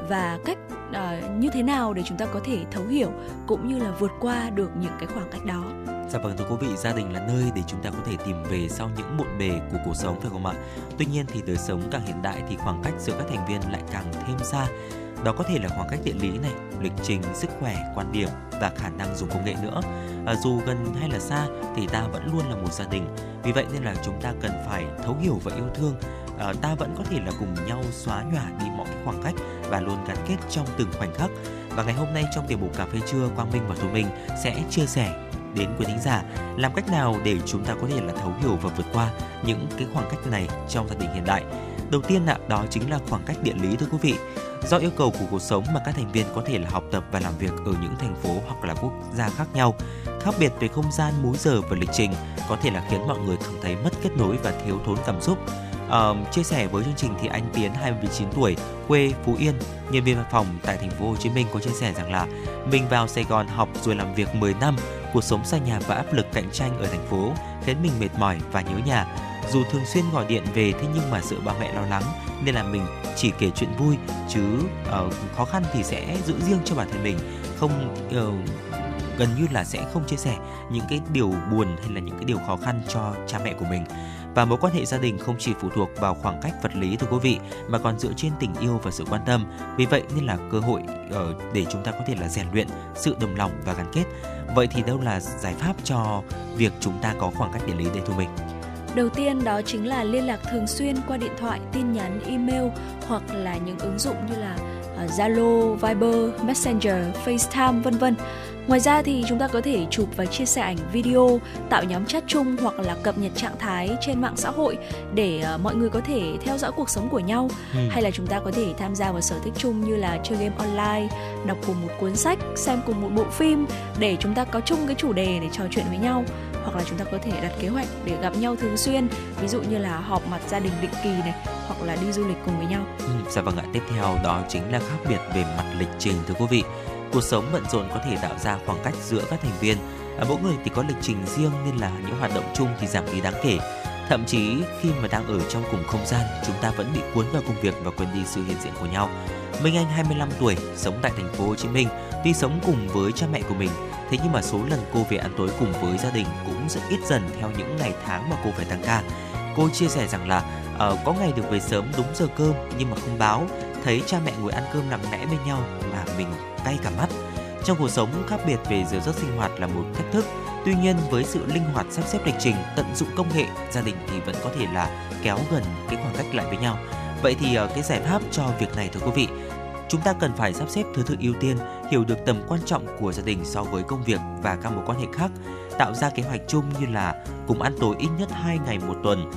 và cách uh, như thế nào để chúng ta có thể thấu hiểu cũng như là vượt qua được những cái khoảng cách đó Dạ vâng thưa quý vị, gia đình là nơi để chúng ta có thể tìm về sau những bộn bề của cuộc sống phải không ạ? Tuy nhiên thì đời sống càng hiện đại thì khoảng cách giữa các thành viên lại càng thêm xa. Đó có thể là khoảng cách địa lý này, lịch trình, sức khỏe, quan điểm và khả năng dùng công nghệ nữa. À, dù gần hay là xa thì ta vẫn luôn là một gia đình. Vì vậy nên là chúng ta cần phải thấu hiểu và yêu thương Ờ, ta vẫn có thể là cùng nhau xóa nhòa đi mọi cái khoảng cách và luôn gắn kết trong từng khoảnh khắc và ngày hôm nay trong tiểu mục cà phê trưa Quang Minh và Thu Minh sẽ chia sẻ đến quý thính giả làm cách nào để chúng ta có thể là thấu hiểu và vượt qua những cái khoảng cách này trong gia đình hiện đại. Đầu tiên ạ, đó chính là khoảng cách địa lý thưa quý vị. Do yêu cầu của cuộc sống mà các thành viên có thể là học tập và làm việc ở những thành phố hoặc là quốc gia khác nhau. Khác biệt về không gian, múi giờ và lịch trình có thể là khiến mọi người cảm thấy mất kết nối và thiếu thốn cảm xúc. Uh, chia sẻ với chương trình thì anh Tiến 29 tuổi, quê Phú Yên, nhân viên văn phòng tại thành phố Hồ Chí Minh có chia sẻ rằng là mình vào Sài Gòn học rồi làm việc 10 năm, cuộc sống xa nhà và áp lực cạnh tranh ở thành phố khiến mình mệt mỏi và nhớ nhà. Dù thường xuyên gọi điện về thế nhưng mà sợ ba mẹ lo lắng nên là mình chỉ kể chuyện vui chứ uh, khó khăn thì sẽ giữ riêng cho bản thân mình, không uh, gần như là sẽ không chia sẻ những cái điều buồn hay là những cái điều khó khăn cho cha mẹ của mình và mối quan hệ gia đình không chỉ phụ thuộc vào khoảng cách vật lý thưa quý vị mà còn dựa trên tình yêu và sự quan tâm. Vì vậy nên là cơ hội ở để chúng ta có thể là rèn luyện sự đồng lòng và gắn kết. Vậy thì đâu là giải pháp cho việc chúng ta có khoảng cách địa lý đây thưa mình? Đầu tiên đó chính là liên lạc thường xuyên qua điện thoại, tin nhắn, email hoặc là những ứng dụng như là ờ, Zalo, Viber, Messenger, FaceTime vân vân. Ngoài ra thì chúng ta có thể chụp và chia sẻ ảnh video, tạo nhóm chat chung hoặc là cập nhật trạng thái trên mạng xã hội để uh, mọi người có thể theo dõi cuộc sống của nhau ừ. hay là chúng ta có thể tham gia vào sở thích chung như là chơi game online, đọc cùng một cuốn sách, xem cùng một bộ phim để chúng ta có chung cái chủ đề để trò chuyện với nhau hoặc là chúng ta có thể đặt kế hoạch để gặp nhau thường xuyên ví dụ như là họp mặt gia đình định kỳ này hoặc là đi du lịch cùng với nhau. Ừ, dạ vâng ạ. Tiếp theo đó chính là khác biệt về mặt lịch trình thưa quý vị. Cuộc sống bận rộn có thể tạo ra khoảng cách giữa các thành viên. À, mỗi người thì có lịch trình riêng nên là những hoạt động chung thì giảm đi đáng kể. Thậm chí khi mà đang ở trong cùng không gian, chúng ta vẫn bị cuốn vào công việc và quên đi sự hiện diện của nhau. Minh Anh 25 tuổi, sống tại thành phố Hồ Chí Minh, tuy sống cùng với cha mẹ của mình, thế nhưng mà số lần cô về ăn tối cùng với gia đình cũng rất ít dần theo những ngày tháng mà cô phải tăng ca. Cô chia sẻ rằng là uh, có ngày được về sớm đúng giờ cơm nhưng mà không báo, thấy cha mẹ ngồi ăn cơm lặng nẽ bên nhau mà mình cay cả mắt. Trong cuộc sống, khác biệt về giờ giấc sinh hoạt là một thách thức. Tuy nhiên, với sự linh hoạt sắp xếp lịch trình, tận dụng công nghệ, gia đình thì vẫn có thể là kéo gần cái khoảng cách lại với nhau. Vậy thì ờ, cái giải pháp cho việc này thưa quý vị, chúng ta cần phải sắp xếp thứ tự ưu tiên, hiểu được tầm quan trọng của gia đình so với công việc và các mối quan hệ khác, tạo ra kế hoạch chung như là cùng ăn tối ít nhất 2 ngày một tuần,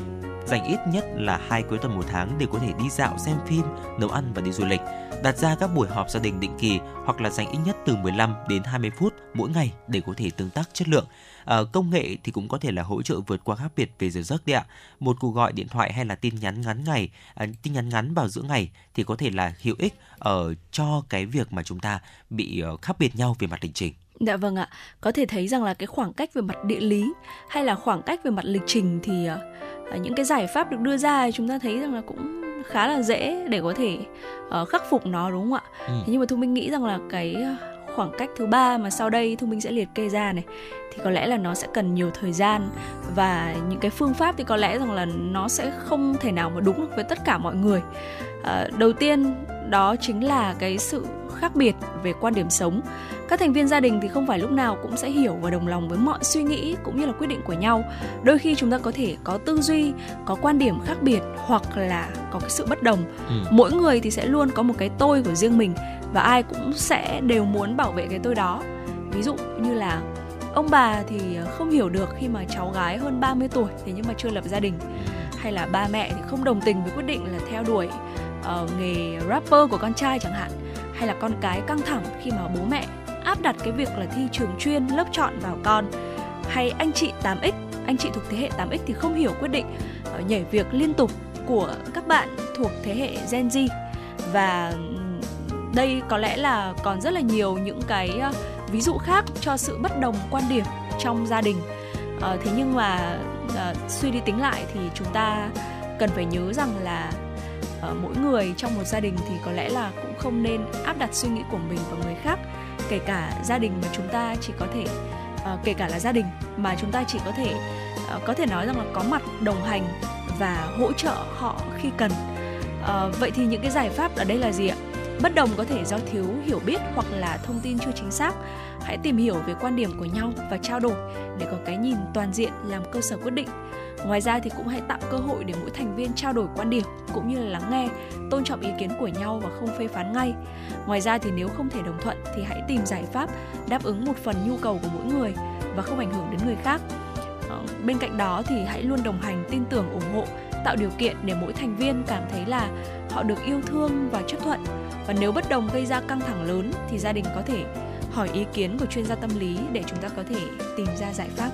dành ít nhất là hai cuối tuần một tháng để có thể đi dạo xem phim, nấu ăn và đi du lịch đặt ra các buổi họp gia đình định kỳ hoặc là dành ít nhất từ 15 đến 20 phút mỗi ngày để có thể tương tác chất lượng. À, công nghệ thì cũng có thể là hỗ trợ vượt qua khác biệt về giờ giấc đấy ạ. Một cuộc gọi điện thoại hay là tin nhắn ngắn ngày, à, tin nhắn ngắn vào giữa ngày thì có thể là hữu ích ở cho cái việc mà chúng ta bị uh, khác biệt nhau về mặt lịch trình. Dạ vâng ạ, có thể thấy rằng là cái khoảng cách về mặt địa lý hay là khoảng cách về mặt lịch trình thì uh, những cái giải pháp được đưa ra chúng ta thấy rằng là cũng khá là dễ để có thể uh, khắc phục nó đúng không ạ? Ừ. Thế nhưng mà thu minh nghĩ rằng là cái ờ, khoảng cách thứ ba mà sau đây thu minh sẽ liệt kê ra này thì có lẽ là nó sẽ cần nhiều thời gian và những cái phương pháp thì có lẽ rằng là nó sẽ không thể nào mà đúng được với tất cả mọi người uh, đầu tiên đó chính là cái sự khác biệt về quan điểm sống các thành viên gia đình thì không phải lúc nào cũng sẽ hiểu và đồng lòng với mọi suy nghĩ cũng như là quyết định của nhau. Đôi khi chúng ta có thể có tư duy có quan điểm khác biệt hoặc là có cái sự bất đồng. Ừ. mỗi người thì sẽ luôn có một cái tôi của riêng mình và ai cũng sẽ đều muốn bảo vệ cái tôi đó. Ví dụ như là ông bà thì không hiểu được khi mà cháu gái hơn 30 tuổi thế nhưng mà chưa lập gia đình. Hay là ba mẹ thì không đồng tình với quyết định là theo đuổi uh, nghề rapper của con trai chẳng hạn. Hay là con cái căng thẳng khi mà bố mẹ áp đặt cái việc là thi trường chuyên lớp chọn vào con. Hay anh chị 8X, anh chị thuộc thế hệ 8X thì không hiểu quyết định ờ, nhảy việc liên tục của các bạn thuộc thế hệ Gen Z. Và đây có lẽ là còn rất là nhiều những cái ờ, ví dụ khác cho sự bất đồng quan điểm trong gia đình. Ờ, thế nhưng mà suy đi tính lại thì chúng ta cần phải nhớ rằng là mỗi người trong một gia đình thì có lẽ là cũng không nên áp đặt suy nghĩ của mình vào người khác kể cả gia đình mà chúng ta chỉ có thể uh, kể cả là gia đình mà chúng ta chỉ có thể uh, có thể nói rằng là có mặt đồng hành và hỗ trợ họ khi cần. Uh, vậy thì những cái giải pháp ở đây là gì ạ? Bất đồng có thể do thiếu hiểu biết hoặc là thông tin chưa chính xác hãy tìm hiểu về quan điểm của nhau và trao đổi để có cái nhìn toàn diện, làm cơ sở quyết định. Ngoài ra thì cũng hãy tạo cơ hội để mỗi thành viên trao đổi quan điểm cũng như là lắng nghe, tôn trọng ý kiến của nhau và không phê phán ngay. Ngoài ra thì nếu không thể đồng thuận thì hãy tìm giải pháp đáp ứng một phần nhu cầu của mỗi người và không ảnh hưởng đến người khác. Ờ, bên cạnh đó thì hãy luôn đồng hành, tin tưởng, ủng hộ, tạo điều kiện để mỗi thành viên cảm thấy là họ được yêu thương và chấp thuận. Và nếu bất đồng gây ra căng thẳng lớn thì gia đình có thể hỏi ý kiến của chuyên gia tâm lý để chúng ta có thể tìm ra giải pháp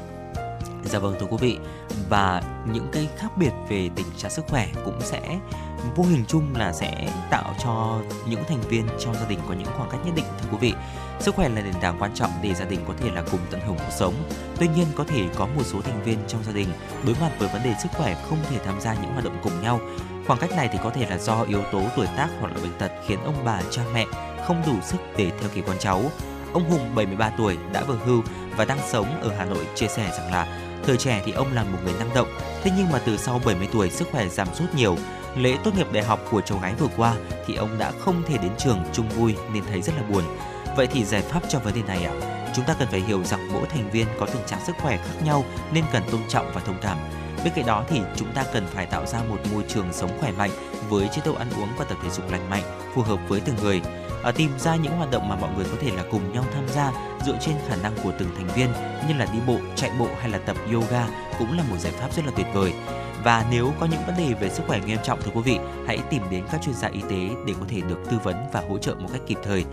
Dạ vâng thưa quý vị và những cái khác biệt về tình trạng sức khỏe cũng sẽ vô hình chung là sẽ tạo cho những thành viên trong gia đình có những khoảng cách nhất định thưa quý vị. Sức khỏe là nền tảng quan trọng để gia đình có thể là cùng tận hưởng cuộc sống. Tuy nhiên có thể có một số thành viên trong gia đình đối mặt với vấn đề sức khỏe không thể tham gia những hoạt động cùng nhau. Khoảng cách này thì có thể là do yếu tố tuổi tác hoặc là bệnh tật khiến ông bà, cha mẹ không đủ sức để theo kịp con cháu. Ông Hùng 73 tuổi đã vừa hưu và đang sống ở Hà Nội chia sẻ rằng là Thời trẻ thì ông là một người năng động, thế nhưng mà từ sau 70 tuổi sức khỏe giảm sút nhiều. Lễ tốt nghiệp đại học của cháu gái vừa qua thì ông đã không thể đến trường chung vui nên thấy rất là buồn. Vậy thì giải pháp cho vấn đề này ạ? À? Chúng ta cần phải hiểu rằng mỗi thành viên có tình trạng sức khỏe khác nhau nên cần tôn trọng và thông cảm. Bên cạnh đó thì chúng ta cần phải tạo ra một môi trường sống khỏe mạnh với chế độ ăn uống và tập thể dục lành mạnh phù hợp với từng người à, tìm ra những hoạt động mà mọi người có thể là cùng nhau tham gia dựa trên khả năng của từng thành viên như là đi bộ, chạy bộ hay là tập yoga cũng là một giải pháp rất là tuyệt vời. Và nếu có những vấn đề về sức khỏe nghiêm trọng thưa quý vị, hãy tìm đến các chuyên gia y tế để có thể được tư vấn và hỗ trợ một cách kịp thời.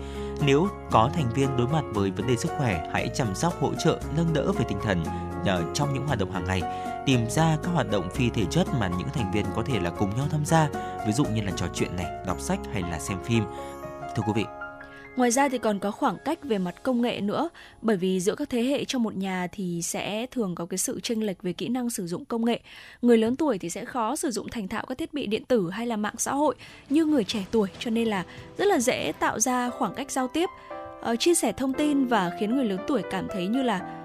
Nếu có thành viên đối mặt với vấn đề sức khỏe, hãy chăm sóc hỗ trợ nâng đỡ về tinh thần ờ, trong những hoạt động hàng ngày. Tìm ra các hoạt động phi thể chất mà những thành viên có thể là cùng nhau tham gia, ví dụ như là trò chuyện này, đọc sách hay là xem phim thưa quý vị. Ngoài ra thì còn có khoảng cách về mặt công nghệ nữa, bởi vì giữa các thế hệ trong một nhà thì sẽ thường có cái sự chênh lệch về kỹ năng sử dụng công nghệ. Người lớn tuổi thì sẽ khó sử dụng thành thạo các thiết bị điện tử hay là mạng xã hội như người trẻ tuổi, cho nên là rất là dễ tạo ra khoảng cách giao tiếp, ờ, chia sẻ thông tin và khiến người lớn tuổi cảm thấy như là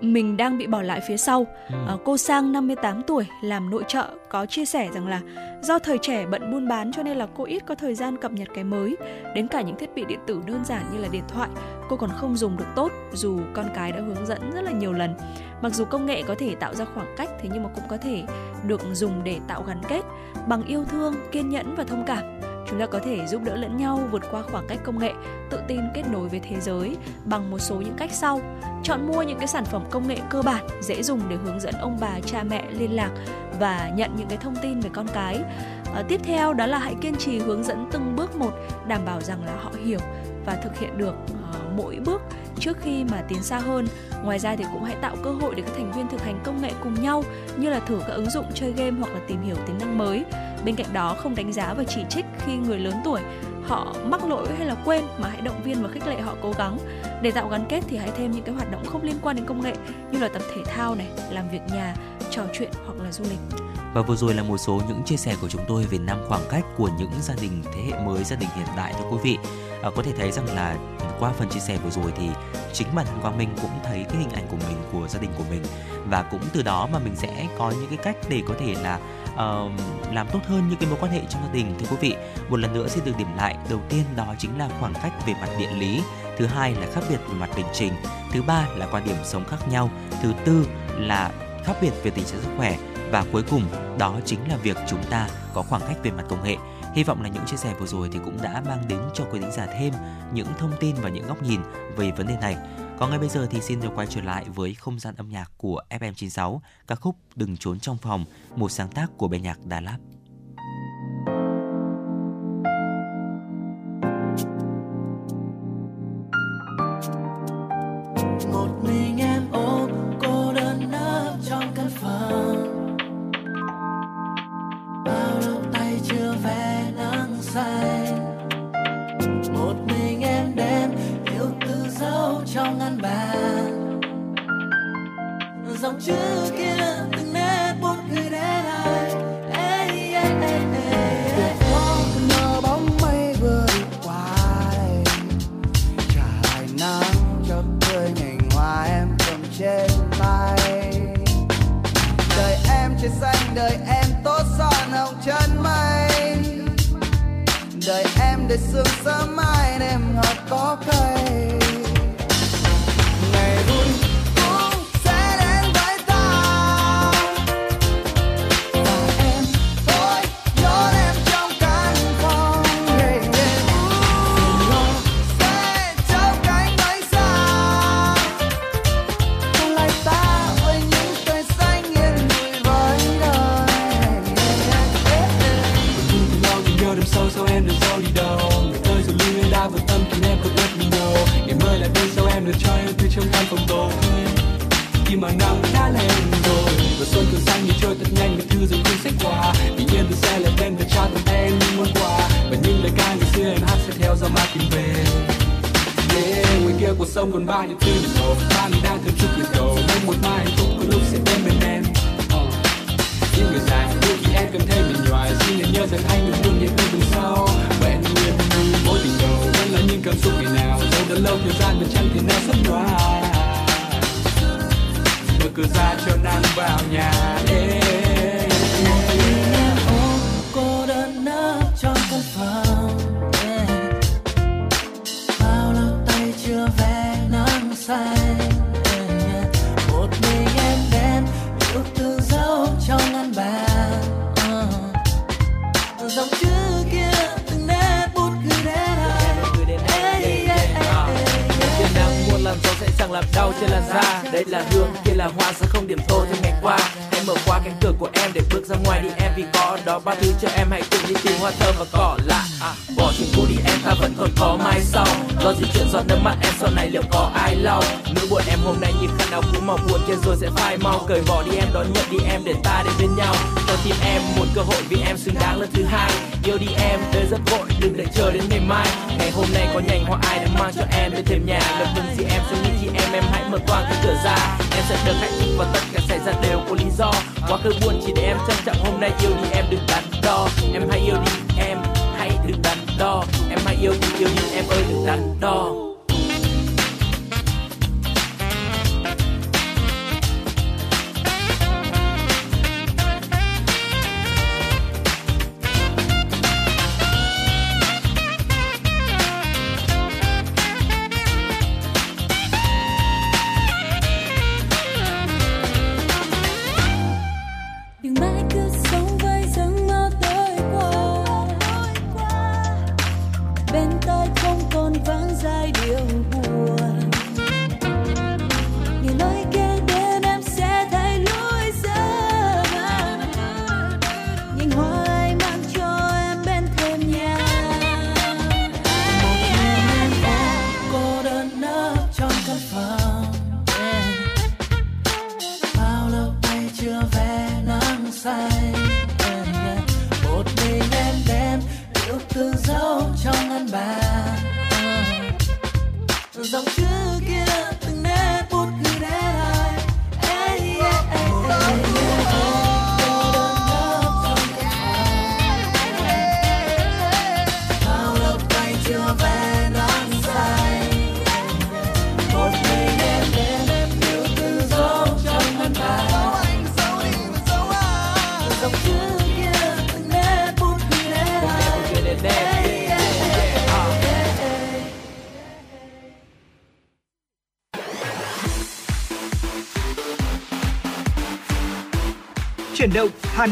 mình đang bị bỏ lại phía sau. Ừ. À, cô Sang 58 tuổi làm nội trợ có chia sẻ rằng là do thời trẻ bận buôn bán cho nên là cô ít có thời gian cập nhật cái mới. Đến cả những thiết bị điện tử đơn giản như là điện thoại cô còn không dùng được tốt dù con cái đã hướng dẫn rất là nhiều lần. Mặc dù công nghệ có thể tạo ra khoảng cách thế nhưng mà cũng có thể được dùng để tạo gắn kết bằng yêu thương, kiên nhẫn và thông cảm chúng ta có thể giúp đỡ lẫn nhau vượt qua khoảng cách công nghệ tự tin kết nối với thế giới bằng một số những cách sau. Chọn mua những cái sản phẩm công nghệ cơ bản dễ dùng để hướng dẫn ông bà cha mẹ liên lạc và nhận những cái thông tin về con cái. À, tiếp theo đó là hãy kiên trì hướng dẫn từng bước một đảm bảo rằng là họ hiểu và thực hiện được uh, mỗi bước trước khi mà tiến xa hơn. Ngoài ra thì cũng hãy tạo cơ hội để các thành viên thực hành công nghệ cùng nhau như là thử các ứng dụng chơi game hoặc là tìm hiểu tính năng mới. Bên cạnh đó không đánh giá và chỉ trích khi người lớn tuổi họ mắc lỗi hay là quên mà hãy động viên và khích lệ họ cố gắng. Để tạo gắn kết thì hãy thêm những cái hoạt động không liên quan đến công nghệ như là tập thể thao này, làm việc nhà, trò chuyện hoặc là du lịch. Và vừa rồi là một số những chia sẻ của chúng tôi về năm khoảng cách của những gia đình thế hệ mới, gia đình hiện đại thưa quý vị. À, có thể thấy rằng là qua phần chia sẻ vừa rồi thì chính bản thân Quang Minh cũng thấy cái hình ảnh của mình của gia đình của mình. Và cũng từ đó mà mình sẽ có những cái cách để có thể là uh, làm tốt hơn những cái mối quan hệ trong gia đình thưa quý vị. Một lần nữa xin được điểm lại đầu tiên đó chính là khoảng cách về mặt địa lý thứ hai là khác biệt về mặt lịch trình thứ ba là quan điểm sống khác nhau thứ tư là khác biệt về tình trạng sức khỏe và cuối cùng đó chính là việc chúng ta có khoảng cách về mặt công nghệ. Hy vọng là những chia sẻ vừa rồi thì cũng đã mang đến cho quý thính giả thêm những thông tin và những góc nhìn về vấn đề này. Còn ngay bây giờ thì xin được quay trở lại với không gian âm nhạc của FM96, ca khúc Đừng trốn trong phòng, một sáng tác của bài nhạc Đà Lạt.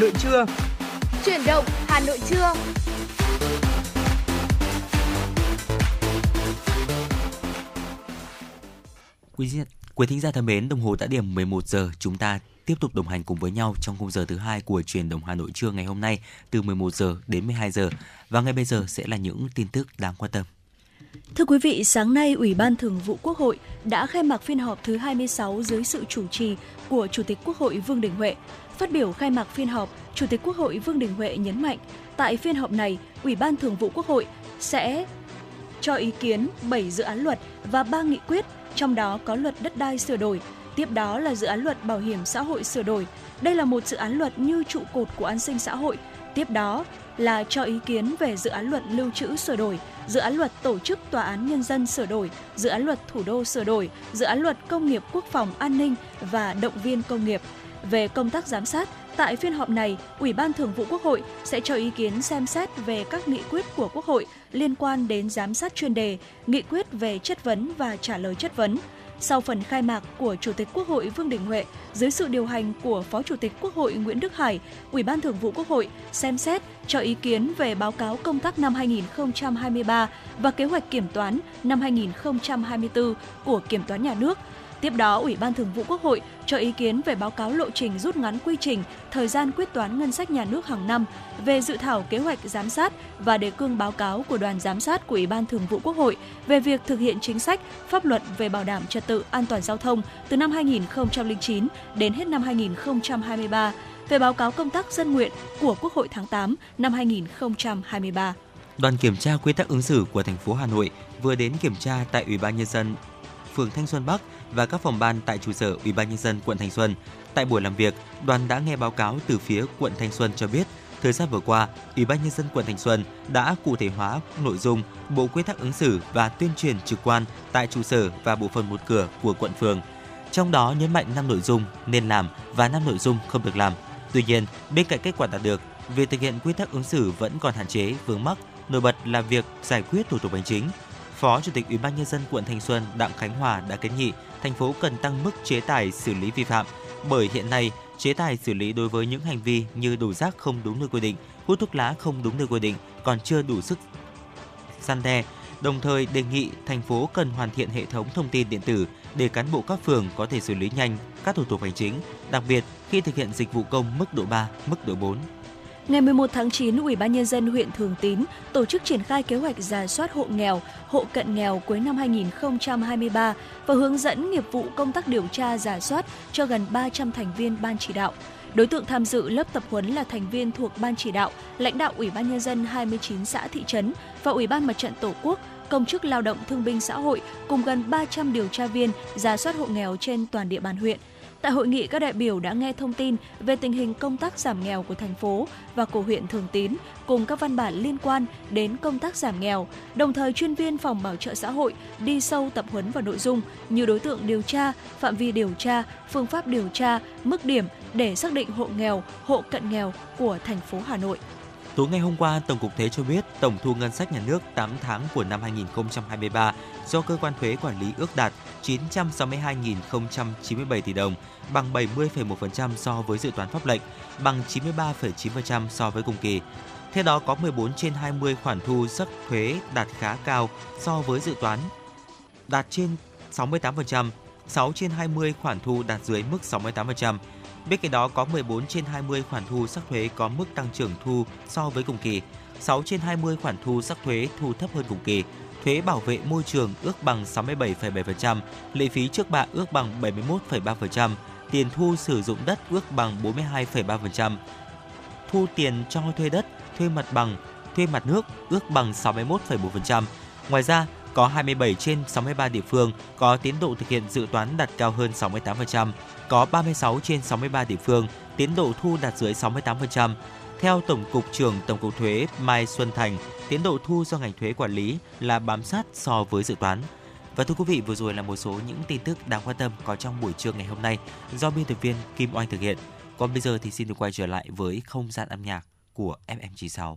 Nội trưa. Chuyển động Hà Nội trưa. Quý, vị- quý thính giả thân mến, đồng hồ đã điểm 11 giờ, chúng ta tiếp tục đồng hành cùng với nhau trong khung giờ thứ hai của truyền động Hà Nội trưa ngày hôm nay từ 11 giờ đến 12 giờ. Và ngay bây giờ sẽ là những tin tức đáng quan tâm. Thưa quý vị, sáng nay Ủy ban Thường vụ Quốc hội đã khai mạc phiên họp thứ 26 dưới sự chủ trì của Chủ tịch Quốc hội Vương Đình Huệ. Phát biểu khai mạc phiên họp, Chủ tịch Quốc hội Vương Đình Huệ nhấn mạnh, tại phiên họp này, Ủy ban Thường vụ Quốc hội sẽ cho ý kiến 7 dự án luật và 3 nghị quyết, trong đó có luật đất đai sửa đổi. Tiếp đó là dự án luật bảo hiểm xã hội sửa đổi. Đây là một dự án luật như trụ cột của an sinh xã hội. Tiếp đó là cho ý kiến về dự án luật lưu trữ sửa đổi, dự án luật tổ chức tòa án nhân dân sửa đổi, dự án luật thủ đô sửa đổi, dự án luật công nghiệp quốc phòng an ninh và động viên công nghiệp. Về công tác giám sát, tại phiên họp này, Ủy ban Thường vụ Quốc hội sẽ cho ý kiến xem xét về các nghị quyết của Quốc hội liên quan đến giám sát chuyên đề, nghị quyết về chất vấn và trả lời chất vấn. Sau phần khai mạc của Chủ tịch Quốc hội Vương Đình Huệ, dưới sự điều hành của Phó Chủ tịch Quốc hội Nguyễn Đức Hải, Ủy ban Thường vụ Quốc hội xem xét cho ý kiến về báo cáo công tác năm 2023 và kế hoạch kiểm toán năm 2024 của Kiểm toán Nhà nước. Tiếp đó, Ủy ban Thường vụ Quốc hội cho ý kiến về báo cáo lộ trình rút ngắn quy trình, thời gian quyết toán ngân sách nhà nước hàng năm về dự thảo kế hoạch giám sát và đề cương báo cáo của đoàn giám sát của Ủy ban Thường vụ Quốc hội về việc thực hiện chính sách, pháp luật về bảo đảm trật tự an toàn giao thông từ năm 2009 đến hết năm 2023 về báo cáo công tác dân nguyện của Quốc hội tháng 8 năm 2023. Đoàn kiểm tra quy tắc ứng xử của thành phố Hà Nội vừa đến kiểm tra tại Ủy ban nhân dân phường Thanh Xuân Bắc và các phòng ban tại trụ sở Ủy ban nhân dân quận Thanh Xuân. Tại buổi làm việc, đoàn đã nghe báo cáo từ phía quận Thanh Xuân cho biết, thời gian vừa qua, Ủy ban nhân dân quận Thanh Xuân đã cụ thể hóa nội dung bộ quy tắc ứng xử và tuyên truyền trực quan tại trụ sở và bộ phận một cửa của quận phường. Trong đó nhấn mạnh 5 nội dung nên làm và 5 nội dung không được làm. Tuy nhiên, bên cạnh kết quả đạt được, việc thực hiện quy tắc ứng xử vẫn còn hạn chế, vướng mắc, nổi bật là việc giải quyết thủ tục hành chính, Phó Chủ tịch Ủy ban nhân dân quận Thanh Xuân Đặng Khánh Hòa đã kiến nghị thành phố cần tăng mức chế tài xử lý vi phạm bởi hiện nay chế tài xử lý đối với những hành vi như đổ rác không đúng nơi quy định, hút thuốc lá không đúng nơi quy định còn chưa đủ sức gian đe. Đồng thời đề nghị thành phố cần hoàn thiện hệ thống thông tin điện tử để cán bộ các phường có thể xử lý nhanh các thủ tục hành chính, đặc biệt khi thực hiện dịch vụ công mức độ 3, mức độ 4. Ngày 11 tháng 9, Ủy ban nhân dân huyện Thường Tín tổ chức triển khai kế hoạch giả soát hộ nghèo, hộ cận nghèo cuối năm 2023 và hướng dẫn nghiệp vụ công tác điều tra giả soát cho gần 300 thành viên ban chỉ đạo. Đối tượng tham dự lớp tập huấn là thành viên thuộc ban chỉ đạo, lãnh đạo Ủy ban nhân dân 29 xã thị trấn và Ủy ban Mặt trận Tổ quốc, công chức lao động thương binh xã hội cùng gần 300 điều tra viên giả soát hộ nghèo trên toàn địa bàn huyện. Tại hội nghị, các đại biểu đã nghe thông tin về tình hình công tác giảm nghèo của thành phố và của huyện Thường Tín cùng các văn bản liên quan đến công tác giảm nghèo. Đồng thời, chuyên viên phòng bảo trợ xã hội đi sâu tập huấn vào nội dung như đối tượng điều tra, phạm vi điều tra, phương pháp điều tra, mức điểm để xác định hộ nghèo, hộ cận nghèo của thành phố Hà Nội. Tối ngày hôm qua, Tổng cục Thuế cho biết tổng thu ngân sách nhà nước 8 tháng của năm 2023 do cơ quan thuế quản lý ước đạt 962.097 tỷ đồng, bằng 70,1% so với dự toán pháp lệnh, bằng 93,9% so với cùng kỳ. Theo đó có 14 trên 20 khoản thu sắc thuế đạt khá cao so với dự toán, đạt trên 68%, 6 trên 20 khoản thu đạt dưới mức 68%. Bên cạnh đó có 14 trên 20 khoản thu sắc thuế có mức tăng trưởng thu so với cùng kỳ, 6 trên 20 khoản thu sắc thuế thu thấp hơn cùng kỳ, thuế bảo vệ môi trường ước bằng 67,7%, lệ phí trước bạ ước bằng 71,3%, tiền thu sử dụng đất ước bằng 42,3%, thu tiền cho thuê đất, thuê mặt bằng, thuê mặt nước ước bằng 61,4%. Ngoài ra, có 27 trên 63 địa phương có tiến độ thực hiện dự toán đạt cao hơn 68%, có 36 trên 63 địa phương tiến độ thu đạt dưới 68%. Theo Tổng cục trưởng Tổng cục Thuế Mai Xuân Thành, tiến độ thu do ngành thuế quản lý là bám sát so với dự toán. Và thưa quý vị, vừa rồi là một số những tin tức đáng quan tâm có trong buổi trưa ngày hôm nay do biên tập viên Kim Oanh thực hiện. Còn bây giờ thì xin được quay trở lại với không gian âm nhạc của FM96.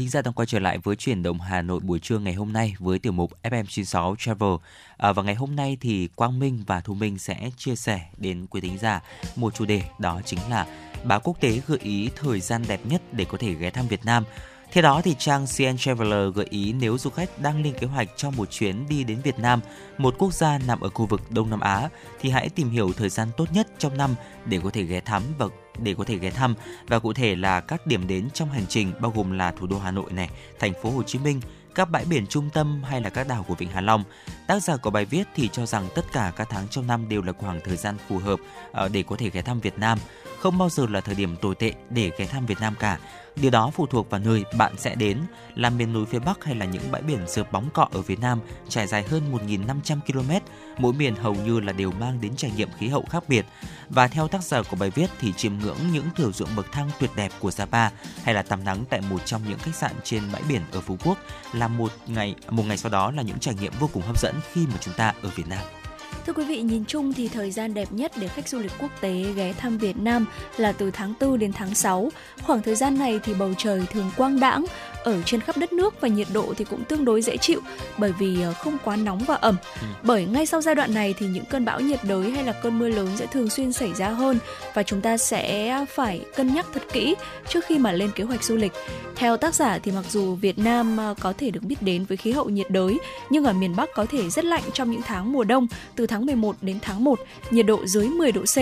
Thính giả đang quay trở lại với chuyển động Hà Nội buổi trưa ngày hôm nay với tiểu mục FM96 Travel. À, và ngày hôm nay thì Quang Minh và Thu Minh sẽ chia sẻ đến quý thính giả một chủ đề đó chính là báo quốc tế gợi ý thời gian đẹp nhất để có thể ghé thăm Việt Nam. Theo đó thì trang CN Traveler gợi ý nếu du khách đang lên kế hoạch cho một chuyến đi đến Việt Nam, một quốc gia nằm ở khu vực Đông Nam Á, thì hãy tìm hiểu thời gian tốt nhất trong năm để có thể ghé thăm và để có thể ghé thăm và cụ thể là các điểm đến trong hành trình bao gồm là thủ đô Hà Nội này, thành phố Hồ Chí Minh, các bãi biển trung tâm hay là các đảo của Vịnh Hạ Long. Tác giả của bài viết thì cho rằng tất cả các tháng trong năm đều là khoảng thời gian phù hợp ờ, để có thể ghé thăm Việt Nam không bao giờ là thời điểm tồi tệ để ghé thăm Việt Nam cả. Điều đó phụ thuộc vào nơi bạn sẽ đến, là miền núi phía Bắc hay là những bãi biển rợp bóng cọ ở Việt Nam trải dài hơn 1.500 km. Mỗi miền hầu như là đều mang đến trải nghiệm khí hậu khác biệt. Và theo tác giả của bài viết thì chiêm ngưỡng những thửa ruộng bậc thang tuyệt đẹp của Sapa hay là tắm nắng tại một trong những khách sạn trên bãi biển ở Phú Quốc là một ngày một ngày sau đó là những trải nghiệm vô cùng hấp dẫn khi mà chúng ta ở Việt Nam. Thưa quý vị, nhìn chung thì thời gian đẹp nhất để khách du lịch quốc tế ghé thăm Việt Nam là từ tháng 4 đến tháng 6. Khoảng thời gian này thì bầu trời thường quang đãng, ở trên khắp đất nước và nhiệt độ thì cũng tương đối dễ chịu bởi vì ờ, không quá nóng và ẩm. Ừ. Bởi ngay sau giai đoạn này thì những cơn bão nhiệt đới hay là cơn mưa lớn sẽ thường xuyên xảy ra hơn và chúng ta sẽ phải cân nhắc thật kỹ trước khi mà lên kế hoạch du lịch. Theo tác giả thì mặc dù Việt Nam ờ, có thể được biết đến với khí hậu nhiệt đới nhưng ở miền Bắc có thể rất lạnh trong những tháng mùa đông từ tháng 11 đến tháng 1, nhiệt độ dưới 10 độ C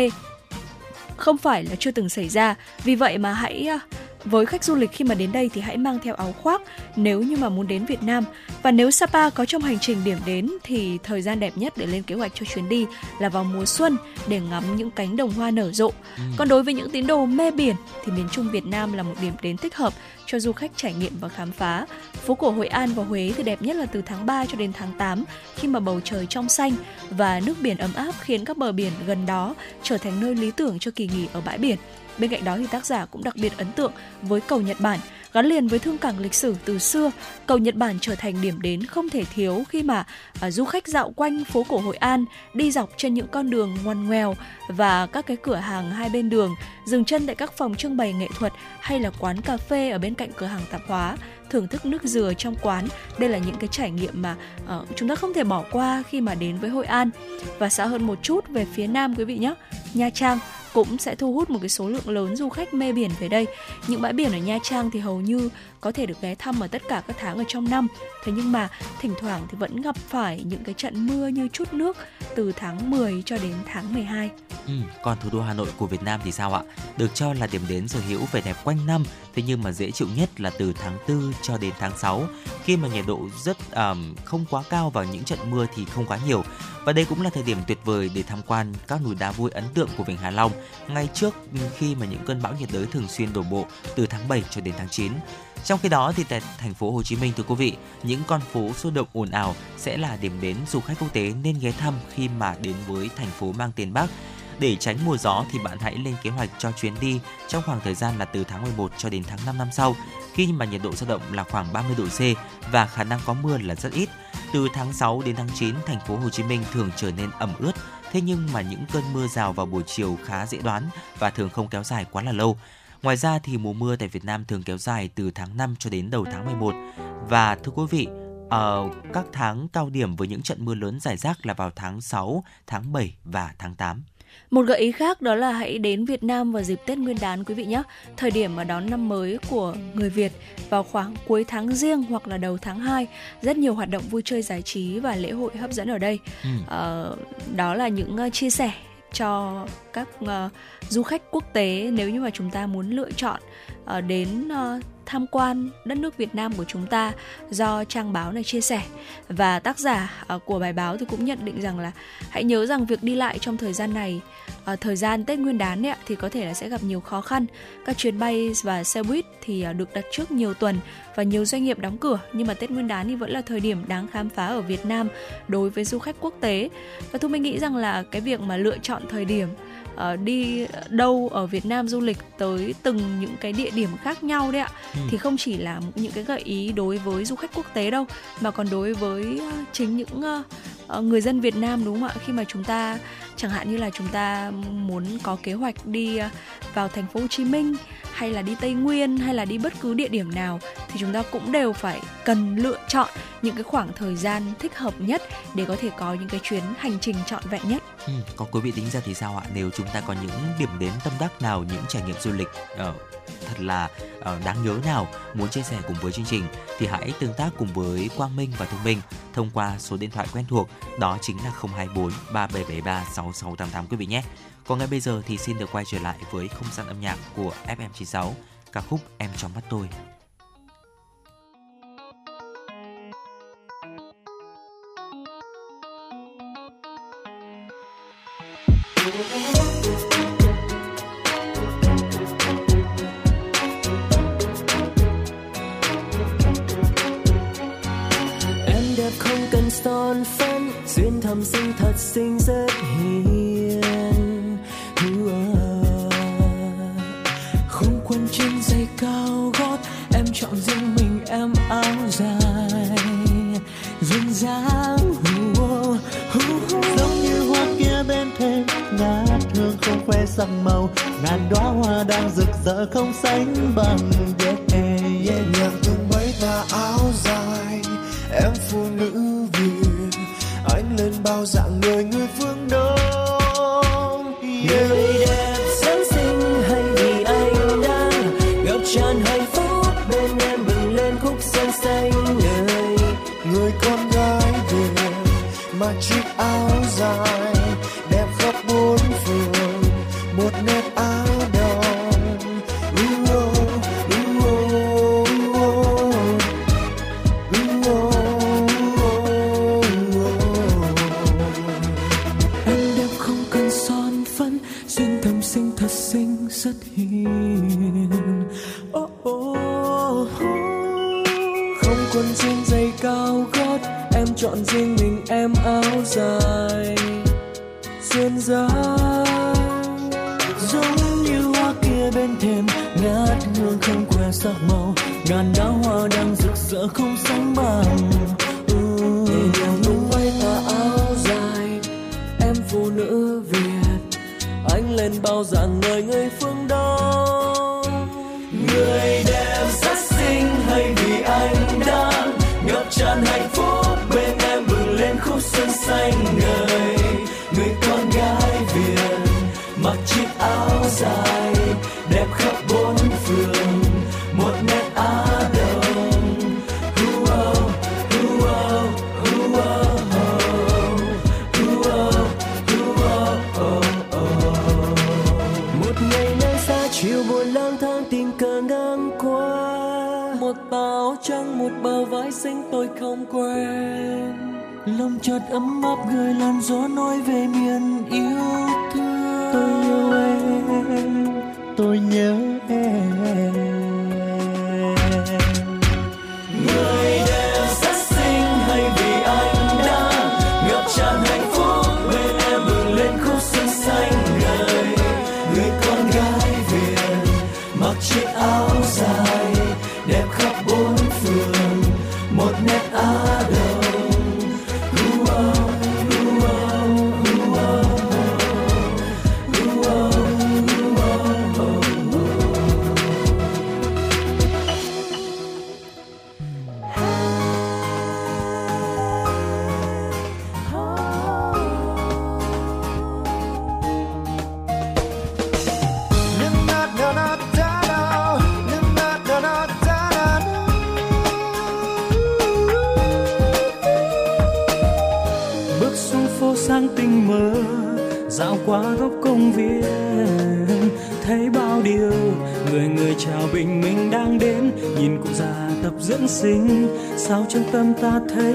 không phải là chưa từng xảy ra. Vì vậy mà hãy ờ, với khách du lịch khi mà đến đây thì hãy mang theo áo khoác nếu như mà muốn đến Việt Nam. Và nếu Sapa có trong hành trình điểm đến thì thời gian đẹp nhất để lên kế hoạch cho chuyến đi là vào mùa xuân để ngắm những cánh đồng hoa nở rộ. Ừ. Còn đối với những tín đồ mê biển thì miền Trung Việt Nam là một điểm đến thích hợp cho du khách trải nghiệm và khám phá. Phố cổ Hội An và Huế thì đẹp nhất là từ tháng 3 cho đến tháng 8 khi mà bầu trời trong xanh và nước biển ấm áp khiến các bờ biển gần đó trở thành nơi lý tưởng cho kỳ nghỉ ở bãi biển. Bên cạnh đó thì tác giả cũng đặc biệt ấn tượng với cầu Nhật Bản gắn liền với thương cảng lịch sử từ xưa, cầu Nhật Bản trở thành điểm đến không thể thiếu khi mà à, du khách dạo quanh phố cổ Hội An, đi dọc trên những con đường ngoằn ngoèo và các cái cửa hàng hai bên đường, dừng chân tại các phòng trưng bày nghệ thuật hay là quán cà phê ở bên cạnh cửa hàng tạp hóa thưởng thức nước dừa trong quán. Đây là những cái trải nghiệm mà uh, chúng ta không thể bỏ qua khi mà đến với Hội An. Và xa hơn một chút về phía nam quý vị nhé Nha Trang cũng sẽ thu hút một cái số lượng lớn du khách mê biển về đây. Những bãi biển ở Nha Trang thì hầu như có thể được ghé thăm ở tất cả các tháng ở trong năm. Thế nhưng mà thỉnh thoảng thì vẫn gặp phải những cái trận mưa như chút nước từ tháng 10 cho đến tháng 12. Ừ, còn thủ đô Hà Nội của Việt Nam thì sao ạ? Được cho là điểm đến sở hữu vẻ đẹp quanh năm, thế nhưng mà dễ chịu nhất là từ tháng 4 cho đến tháng 6 khi mà nhiệt độ rất um, không quá cao và những trận mưa thì không quá nhiều. Và đây cũng là thời điểm tuyệt vời để tham quan các núi đá vui ấn tượng của Vịnh Hạ Long ngay trước khi mà những cơn bão nhiệt đới thường xuyên đổ bộ từ tháng 7 cho đến tháng 9. Trong khi đó thì tại thành phố Hồ Chí Minh thưa quý vị, những con phố sôi động ồn ào sẽ là điểm đến du khách quốc tế nên ghé thăm khi mà đến với thành phố mang tên Bắc. Để tránh mùa gió thì bạn hãy lên kế hoạch cho chuyến đi trong khoảng thời gian là từ tháng 11 cho đến tháng 5 năm sau, khi mà nhiệt độ dao động là khoảng 30 độ C và khả năng có mưa là rất ít. Từ tháng 6 đến tháng 9, thành phố Hồ Chí Minh thường trở nên ẩm ướt, thế nhưng mà những cơn mưa rào vào buổi chiều khá dễ đoán và thường không kéo dài quá là lâu. Ngoài ra thì mùa mưa tại Việt Nam thường kéo dài từ tháng 5 cho đến đầu tháng 11. Và thưa quý vị, ở các tháng cao điểm với những trận mưa lớn rải rác là vào tháng 6, tháng 7 và tháng 8. Một gợi ý khác đó là hãy đến Việt Nam vào dịp Tết Nguyên đán quý vị nhé. Thời điểm mà đón năm mới của người Việt vào khoảng cuối tháng riêng hoặc là đầu tháng 2. Rất nhiều hoạt động vui chơi giải trí và lễ hội hấp dẫn ở đây. Ừ. Uh, đó là những uh, chia sẻ cho các uh, du khách quốc tế nếu như mà chúng ta muốn lựa chọn uh, đến uh, tham quan đất nước Việt Nam của chúng ta do trang báo này chia sẻ. Và tác giả à, của bài báo thì cũng nhận định rằng là hãy nhớ rằng việc đi lại trong thời gian này à, thời gian Tết Nguyên đán ấy, thì có thể là sẽ gặp nhiều khó khăn. Các chuyến bay và xe buýt thì à, được đặt trước nhiều tuần và nhiều doanh nghiệp đóng cửa. Nhưng mà Tết Nguyên đán thì vẫn là thời điểm đáng khám phá ở Việt Nam đối với du khách quốc tế. Và thu Minh nghĩ rằng là cái việc mà lựa chọn thời điểm uh, đi đâu ở Việt Nam du lịch tới từng những cái địa điểm khác nhau đấy ạ ừ. thì không chỉ là những cái gợi ý đối với du khách quốc tế đâu mà còn đối với uh, chính những uh, người dân Việt Nam đúng không ạ khi mà chúng ta chẳng hạn như là chúng ta muốn có kế hoạch đi ờ, vào thành phố Hồ Chí Minh hay là đi Tây Nguyên hay là đi bất cứ địa điểm nào thì chúng ta cũng đều phải cần lựa chọn những cái khoảng thời gian thích hợp nhất để có thể có những cái chuyến hành trình trọn vẹn nhất. Ừ, có quý vị tính ra thì sao ạ? Nếu chúng ta có những điểm đến tâm đắc nào, những trải nghiệm du lịch ở thật là uh, đáng nhớ nào muốn chia sẻ cùng với chương trình thì hãy tương tác cùng với Quang Minh và Thông Minh thông qua số điện thoại quen thuộc đó chính là 024 3773 6688 quý vị nhé. Còn ngay bây giờ thì xin được quay trở lại với không gian âm nhạc của FM96, ca khúc Em trong mắt tôi. son phấn duyên thầm sinh thật sinh rất hiền. Không quên trên dây cao gót em chọn riêng mình em áo dài. Duyên dáng giống như hoa kia bên thềm ngát hương không khoe sắc màu. Ngàn đóa hoa đang rực rỡ không sánh bằng yeah, yeah. nhẹ nhàng từng bấy tà áo dài em phụ nữ việt anh lên bao dạng người người phương đông yeah. người đẹp sáng sinh hay vì anh đang gặp tràn hạnh phúc bên em bừng lên khúc xanh xanh người người con gái việt mà chiếc áo dài 大腿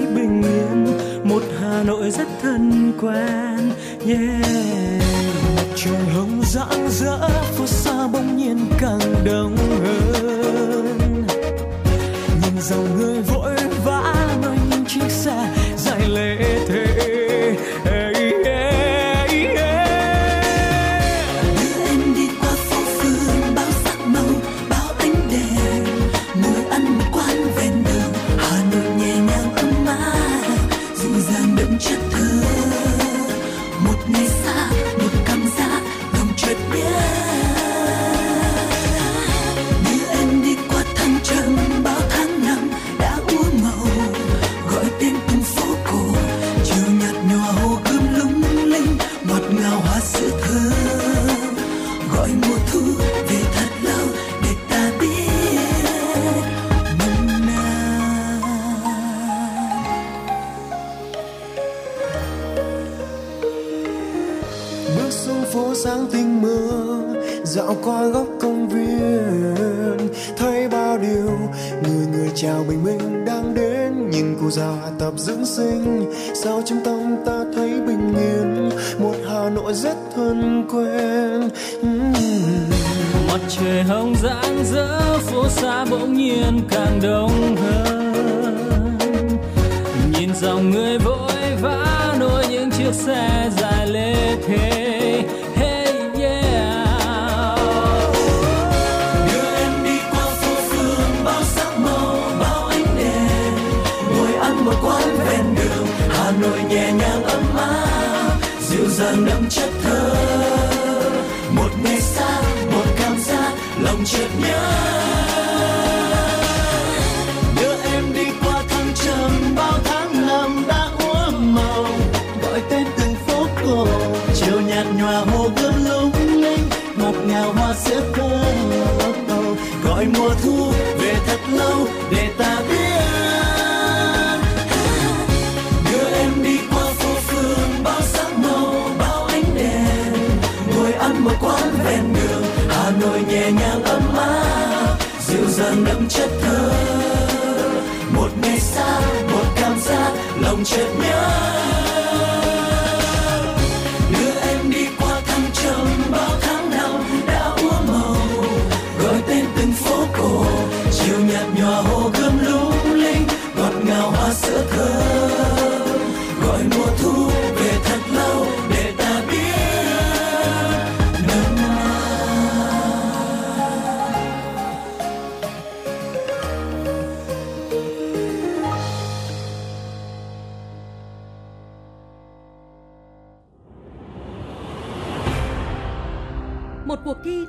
tạp dưỡng sinh. Sao trong tâm ta thấy bình yên? Một hà nội rất thân quen. Chất thơ. Một ngày xa một cảm giác lòng chợt nhớ. Đậm chất thơ. Một ngày xa một cảm giác lòng chợt nhớ.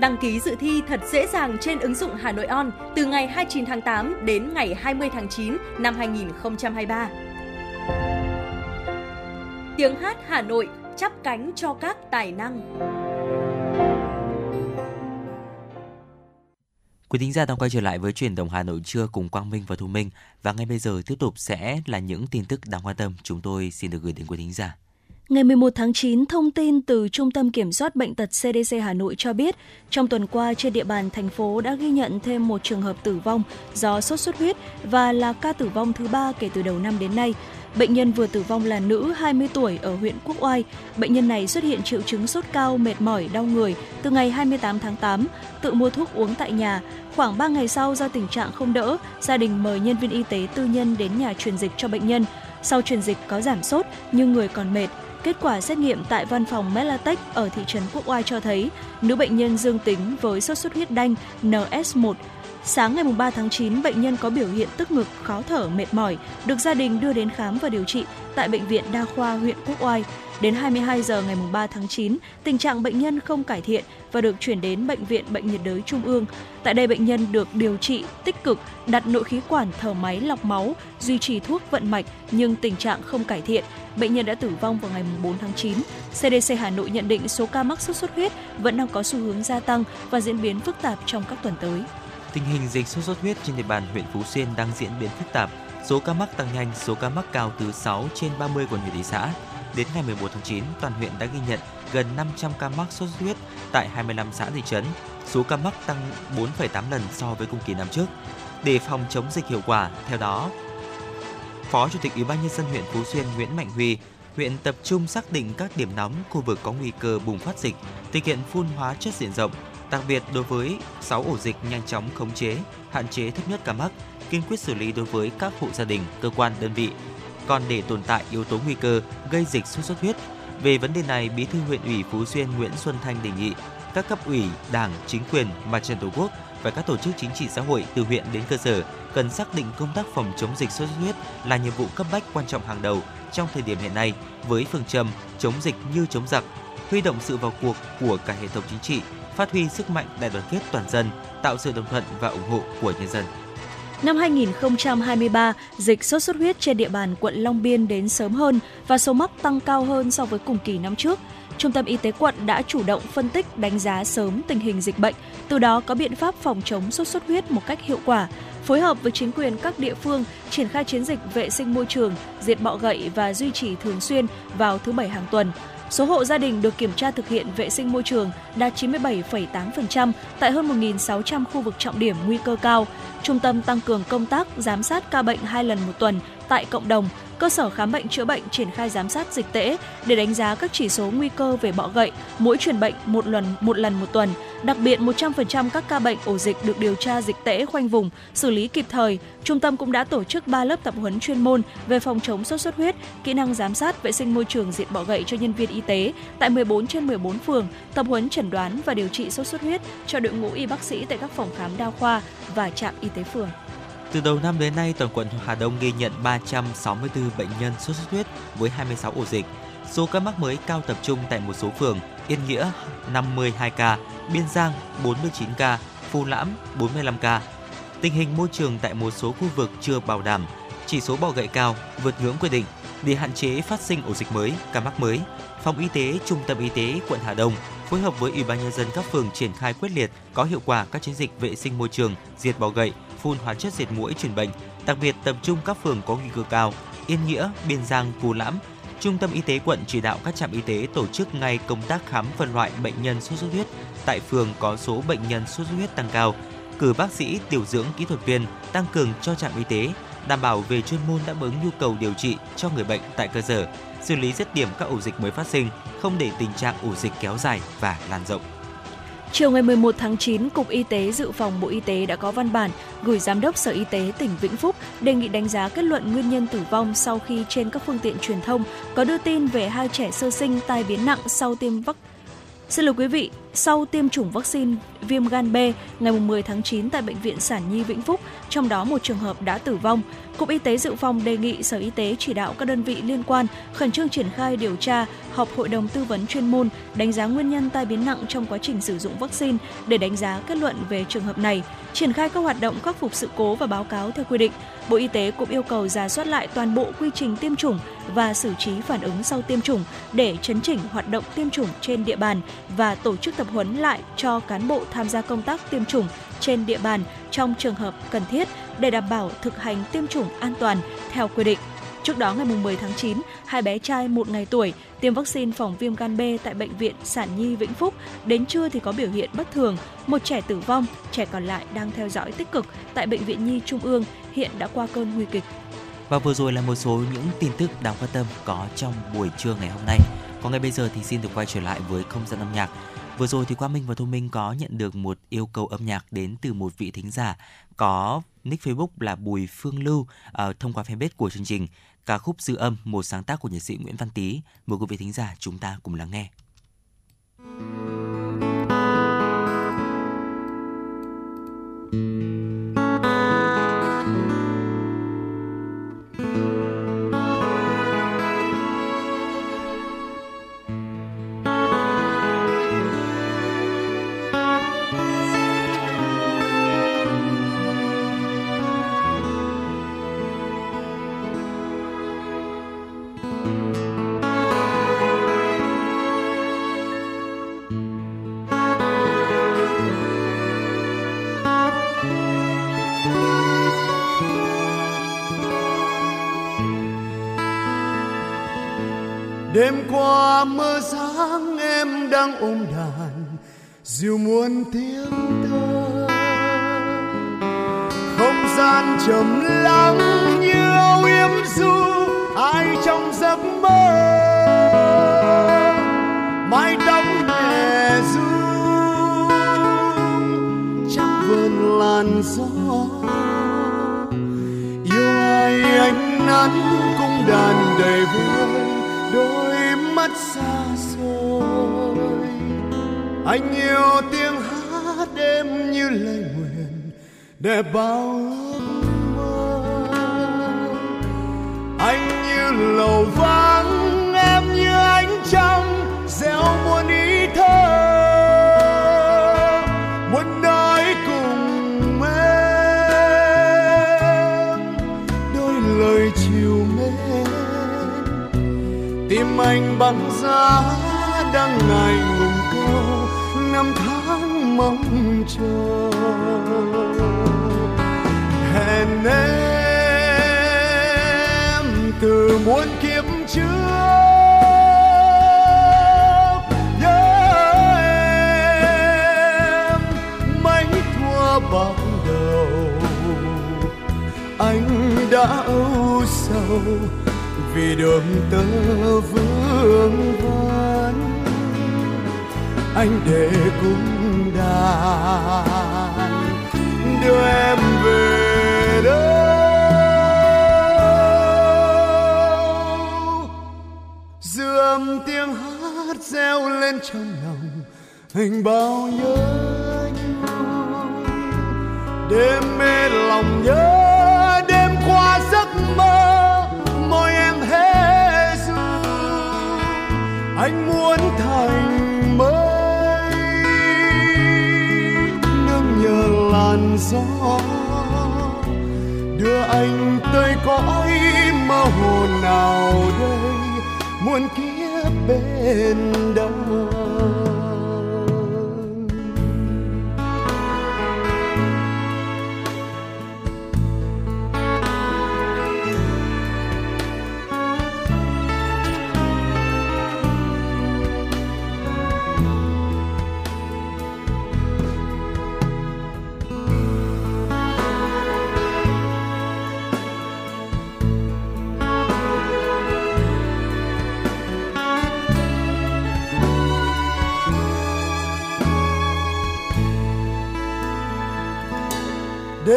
Đăng ký dự thi thật dễ dàng trên ứng dụng Hà Nội On từ ngày 29 tháng 8 đến ngày 20 tháng 9 năm 2023. Tiếng hát Hà Nội chắp cánh cho các tài năng. Quý thính giả đang quay trở lại với truyền động Hà Nội trưa cùng Quang Minh và Thu Minh và ngay bây giờ tiếp tục sẽ là những tin tức đáng quan tâm chúng tôi xin được gửi đến quý thính giả. Ngày 11 tháng 9, thông tin từ Trung tâm Kiểm soát Bệnh tật CDC Hà Nội cho biết, trong tuần qua trên địa bàn thành phố đã ghi nhận thêm một trường hợp tử vong do sốt xuất huyết và là ca tử vong thứ ba kể từ đầu năm đến nay. Bệnh nhân vừa tử vong là nữ 20 tuổi ở huyện Quốc Oai. Bệnh nhân này xuất hiện triệu chứng sốt cao, mệt mỏi, đau người từ ngày 28 tháng 8, tự mua thuốc uống tại nhà. Khoảng 3 ngày sau do tình trạng không đỡ, gia đình mời nhân viên y tế tư nhân đến nhà truyền dịch cho bệnh nhân. Sau truyền dịch có giảm sốt nhưng người còn mệt, Kết quả xét nghiệm tại văn phòng Melatech ở thị trấn Quốc Oai cho thấy nữ bệnh nhân dương tính với sốt xuất huyết đanh NS1. Sáng ngày 3 tháng 9, bệnh nhân có biểu hiện tức ngực, khó thở, mệt mỏi, được gia đình đưa đến khám và điều trị tại Bệnh viện Đa khoa huyện Quốc Oai. Đến 22 giờ ngày 3 tháng 9, tình trạng bệnh nhân không cải thiện và được chuyển đến Bệnh viện Bệnh nhiệt đới Trung ương. Tại đây bệnh nhân được điều trị tích cực, đặt nội khí quản thở máy lọc máu, duy trì thuốc vận mạch nhưng tình trạng không cải thiện. Bệnh nhân đã tử vong vào ngày 4 tháng 9. CDC Hà Nội nhận định số ca mắc sốt xuất huyết vẫn đang có xu hướng gia tăng và diễn biến phức tạp trong các tuần tới. Tình hình dịch sốt xuất huyết trên địa bàn huyện Phú Xuyên đang diễn biến phức tạp. Số ca mắc tăng nhanh, số ca mắc cao từ 6 trên 30 quận huyện thị xã. Đến ngày 11 tháng 9, toàn huyện đã ghi nhận gần 500 ca mắc sốt xuất huyết tại 25 xã thị trấn. Số ca mắc tăng 4,8 lần so với cùng kỳ năm trước. Để phòng chống dịch hiệu quả, theo đó, Phó Chủ tịch Ủy ban nhân dân huyện Phú Xuyên Nguyễn Mạnh Huy huyện tập trung xác định các điểm nóng khu vực có nguy cơ bùng phát dịch, thực hiện phun hóa chất diện rộng, đặc biệt đối với 6 ổ dịch nhanh chóng khống chế, hạn chế thấp nhất ca mắc, kiên quyết xử lý đối với các hộ gia đình, cơ quan, đơn vị. Còn để tồn tại yếu tố nguy cơ gây dịch sốt xuất huyết, về vấn đề này, Bí thư huyện ủy Phú Xuyên Nguyễn Xuân Thanh đề nghị các cấp ủy, đảng, chính quyền, mặt trận tổ quốc và các tổ chức chính trị xã hội từ huyện đến cơ sở cần xác định công tác phòng chống dịch sốt xuất huyết là nhiệm vụ cấp bách quan trọng hàng đầu trong thời điểm hiện nay với phương châm chống dịch như chống giặc, huy động sự vào cuộc của cả hệ thống chính trị, phát huy sức mạnh đại đoàn kết toàn dân, tạo sự đồng thuận và ủng hộ của nhân dân. Năm 2023, dịch sốt xuất huyết trên địa bàn quận Long Biên đến sớm hơn và số mắc tăng cao hơn so với cùng kỳ năm trước. Trung tâm Y tế quận đã chủ động phân tích, đánh giá sớm tình hình dịch bệnh, từ đó có biện pháp phòng chống sốt xuất huyết một cách hiệu quả, phối hợp với chính quyền các địa phương triển khai chiến dịch vệ sinh môi trường, diệt bọ gậy và duy trì thường xuyên vào thứ bảy hàng tuần. Số hộ gia đình được kiểm tra thực hiện vệ sinh môi trường đạt 97,8% tại hơn 1.600 khu vực trọng điểm nguy cơ cao. Trung tâm tăng cường công tác giám sát ca bệnh hai lần một tuần tại cộng đồng, cơ sở khám bệnh chữa bệnh triển khai giám sát dịch tễ để đánh giá các chỉ số nguy cơ về bọ gậy, mỗi truyền bệnh một lần một lần một tuần. Đặc biệt 100% các ca bệnh ổ dịch được điều tra dịch tễ khoanh vùng, xử lý kịp thời. Trung tâm cũng đã tổ chức 3 lớp tập huấn chuyên môn về phòng chống sốt xuất huyết, kỹ năng giám sát vệ sinh môi trường diệt bọ gậy cho nhân viên y tế tại 14 trên 14 phường, tập huấn chẩn đoán và điều trị sốt xuất huyết cho đội ngũ y bác sĩ tại các phòng khám đa khoa và trạm y tế phường. Từ đầu năm đến nay, toàn quận Hà Đông ghi nhận 364 bệnh nhân sốt xuất huyết với 26 ổ dịch. Số ca mắc mới cao tập trung tại một số phường Yên Nghĩa 52 ca, Biên Giang 49 ca, Phú Lãm 45 ca. Tình hình môi trường tại một số khu vực chưa bảo đảm, chỉ số bọ gậy cao vượt ngưỡng quy định để hạn chế phát sinh ổ dịch mới, ca mắc mới. Phòng y tế, Trung tâm y tế quận Hà Đông phối hợp với Ủy ban nhân dân các phường triển khai quyết liệt, có hiệu quả các chiến dịch vệ sinh môi trường, diệt bọ gậy, phun hóa chất diệt muỗi truyền bệnh, đặc biệt tập trung các phường có nguy cơ cao, Yên Nghĩa, Biên Giang, Phú Lãm. Trung tâm y tế quận chỉ đạo các trạm y tế tổ chức ngay công tác khám phân loại bệnh nhân sốt xuất huyết tại phường có số bệnh nhân sốt xuất huyết tăng cao, cử bác sĩ, điều dưỡng, kỹ thuật viên tăng cường cho trạm y tế, đảm bảo về chuyên môn đáp ứng nhu cầu điều trị cho người bệnh tại cơ sở, xử lý dứt điểm các ổ dịch mới phát sinh, không để tình trạng ổ dịch kéo dài và lan rộng. Chiều ngày 11 tháng 9, Cục Y tế Dự phòng Bộ Y tế đã có văn bản gửi Giám đốc Sở Y tế tỉnh Vĩnh Phúc đề nghị đánh giá kết luận nguyên nhân tử vong sau khi trên các phương tiện truyền thông có đưa tin về hai trẻ sơ sinh tai biến nặng sau tiêm vaccine Xin lỗi quý vị, sau tiêm chủng vaccine viêm gan B ngày 10 tháng 9 tại Bệnh viện Sản Nhi Vĩnh Phúc, trong đó một trường hợp đã tử vong. Cục Y tế Dự phòng đề nghị Sở Y tế chỉ đạo các đơn vị liên quan khẩn trương triển khai điều tra, họp hội đồng tư vấn chuyên môn, đánh giá nguyên nhân tai biến nặng trong quá trình sử dụng vaccine để đánh giá kết luận về trường hợp này, triển khai các hoạt động khắc phục sự cố và báo cáo theo quy định. Bộ Y tế cũng yêu cầu ra soát lại toàn bộ quy trình tiêm chủng và xử trí phản ứng sau tiêm chủng để chấn chỉnh hoạt động tiêm chủng trên địa bàn và tổ chức tập huấn lại cho cán bộ tham gia công tác tiêm chủng trên địa bàn trong trường hợp cần thiết để đảm bảo thực hành tiêm chủng an toàn theo quy định. Trước đó ngày 10 tháng 9, hai bé trai một ngày tuổi tiêm vaccine phòng viêm gan B tại bệnh viện Sản Nhi Vĩnh Phúc. Đến trưa thì có biểu hiện bất thường, một trẻ tử vong, trẻ còn lại đang theo dõi tích cực tại bệnh viện Nhi Trung ương, hiện đã qua cơn nguy kịch. Và vừa rồi là một số những tin tức đáng quan tâm có trong buổi trưa ngày hôm nay. Còn ngay bây giờ thì xin được quay trở lại với không gian âm nhạc. Vừa rồi thì Quang Minh và Thu Minh có nhận được một yêu cầu âm nhạc đến từ một vị thính giả có nick Facebook là Bùi Phương Lưu uh, thông qua fanpage của chương trình ca khúc Dư âm, một sáng tác của nhạc sĩ Nguyễn Văn Tý. Mời quý vị thính giả chúng ta cùng lắng nghe. đêm qua mơ sáng em đang ôm đàn, dìu muôn tiếng thơ. Không gian trầm lắng như âu yếm du, ai trong giấc mơ? Mái tóc nhẹ du trong vườn làn gió. Yêu ai ánh nắng cũng đàn đầy vui mắt xa xôi. Anh yêu tiếng hát đêm như lời nguyện để bao ước mơ. Anh như lầu vắng, em như ánh trăng, gieo muôn ý thơ anh băng giá đang ngày ngùng câu năm tháng mong chờ. Hẹn em từ muôn kiếp trước, nhớ em, mấy thua bạc đầu. Anh đã âu sầu vì đường tơ vương vấn anh để cung đàn đưa em về đâu. Dư âm tiếng hát reo lên trong lòng anh bao nhớ đêm mê lòng nhớ, đêm qua giấc mơ. Anh muốn thành mây nương nhờ làn gió. Đưa anh tới cõi mơ hồ nào đây, muôn kiếp bên đâu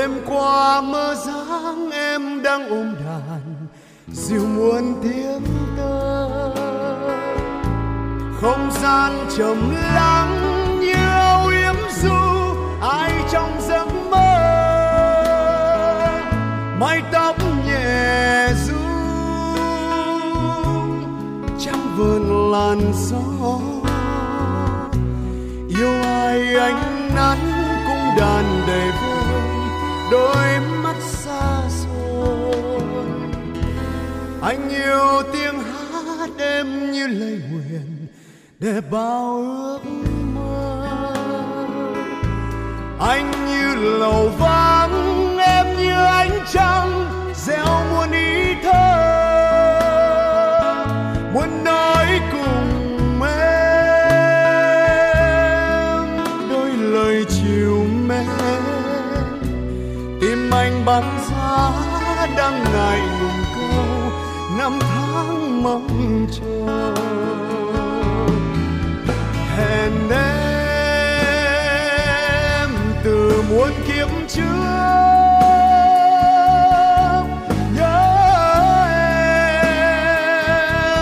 đêm qua mơ dáng em đang ôm đàn, dịu muôn tiếng tơ. Không gian trầm lắng như âu yếm du, ai trong giấc mơ? Mái tóc nhẹ du trong vườn làn gió. Yêu ai ánh nắng cũng đàn đầy vui đôi mắt xa xôi. Anh yêu tiếng hát em như lời nguyện để bao ước mơ. Anh như lầu vắng, em như ánh trăng, gieo muôn ý thơ. Tim giá đang ngày ngùng câu, năm tháng mong chờ. Hẹn em từ muôn kiếp trước, nhớ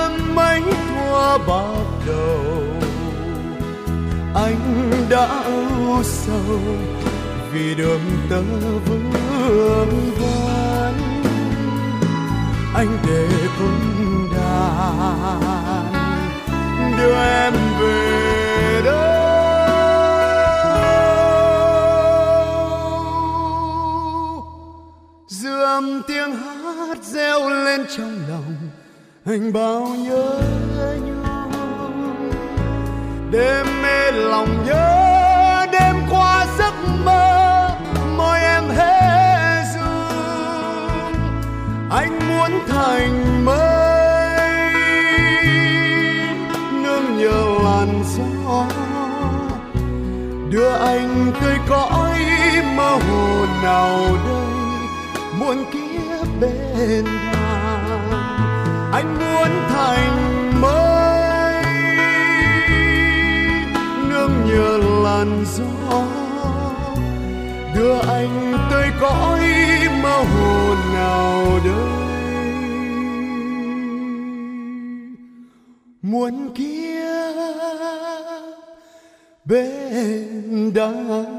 em mấy thua bạc đầu. Anh đã ưu sầu vì đường tơ vương vấn anh để cung đàn, đưa em về đâu? Dư âm tiếng hát reo lên trong lòng anh bao nhớ nhung đêm mê lòng nhớ cuốn muốn thành mây nương nhờ làn gió, đưa anh tới cõi mơ hồ nào đây muôn kiếp bên hàng anh muốn thành mây nương nhờ làn gió, đưa anh tới cõi mơ hồ nào đây. Muôn kiếp bên đắng.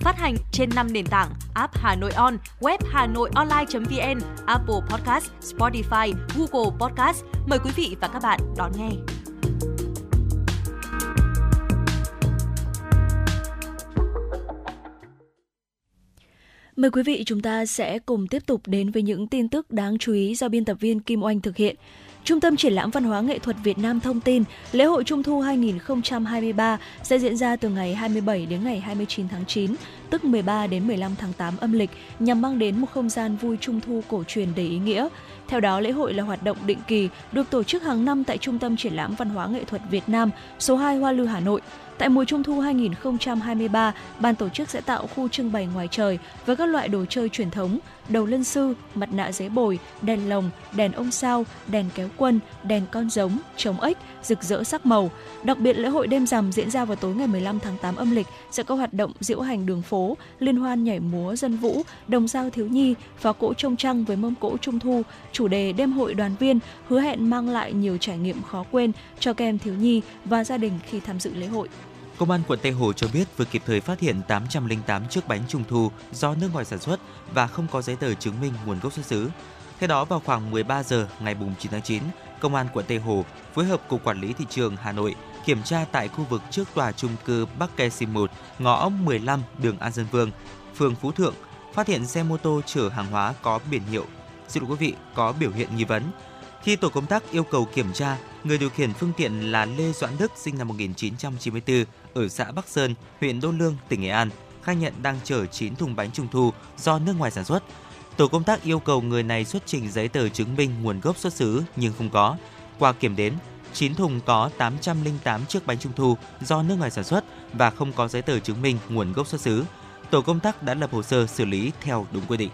Phát hành trên 5 nền tảng app Hà Nội On, web Hà Nội Online.vn, Apple Podcast, Spotify, Google Podcast. Mời quý vị và các bạn đón nghe. Mời quý vị chúng ta sẽ cùng tiếp tục đến với những tin tức đáng chú ý do biên tập viên Kim Oanh thực hiện. Trung tâm Triển lãm Văn hóa Nghệ thuật Việt Nam thông tin, lễ hội Trung thu 2023 sẽ diễn ra từ ngày 27 đến ngày 29 tháng 9, tức 13 đến 15 tháng 8 âm lịch, nhằm mang đến một không gian vui Trung thu cổ truyền đầy ý nghĩa. Theo đó, lễ hội là hoạt động định kỳ được tổ chức hàng năm tại Trung tâm Triển lãm Văn hóa Nghệ thuật Việt Nam, số 2 Hoa Lư, Hà Nội. Tại mùa Trung thu 2023, ban tổ chức sẽ tạo khu trưng bày ngoài trời với các loại đồ chơi truyền thống, đầu lân sư, mặt nạ giấy bồi, đèn lồng, đèn ông sao, đèn kéo quân, đèn con giống, trống ếch, rực rỡ sắc màu. Đặc biệt lễ hội đêm rằm diễn ra vào tối ngày 15 tháng 8 âm lịch sẽ có hoạt động diễu hành đường phố, liên hoan nhảy múa dân vũ, đồng giao thiếu nhi, phá cỗ trông trăng với mâm cỗ trung thu, chủ đề đêm hội đoàn viên hứa hẹn mang lại nhiều trải nghiệm khó quên cho các em thiếu nhi và gia đình khi tham dự lễ hội. Công an quận Tây Hồ cho biết vừa kịp thời phát hiện 808 chiếc bánh trung thu do nước ngoài sản xuất và không có giấy tờ chứng minh nguồn gốc xuất xứ. Theo đó, vào khoảng 13 giờ ngày 9 tháng 9, Công an quận Tây Hồ phối hợp Cục Quản lý Thị trường Hà Nội kiểm tra tại khu vực trước tòa trung cư Bắc Kè Sim 1, ngõ 15 đường An Dân Vương, phường Phú Thượng, phát hiện xe mô tô chở hàng hóa có biển hiệu, xin lỗi quý vị, có biểu hiện nghi vấn. Khi tổ công tác yêu cầu kiểm tra, người điều khiển phương tiện là Lê Doãn Đức sinh năm 1994 ở xã Bắc Sơn, huyện Đô Lương, tỉnh Nghệ An, khai nhận đang chở 9 thùng bánh trung thu do nước ngoài sản xuất. Tổ công tác yêu cầu người này xuất trình giấy tờ chứng minh nguồn gốc xuất xứ nhưng không có. Qua kiểm đếm, 9 thùng có 808 chiếc bánh trung thu do nước ngoài sản xuất và không có giấy tờ chứng minh nguồn gốc xuất xứ. Tổ công tác đã lập hồ sơ xử lý theo đúng quy định.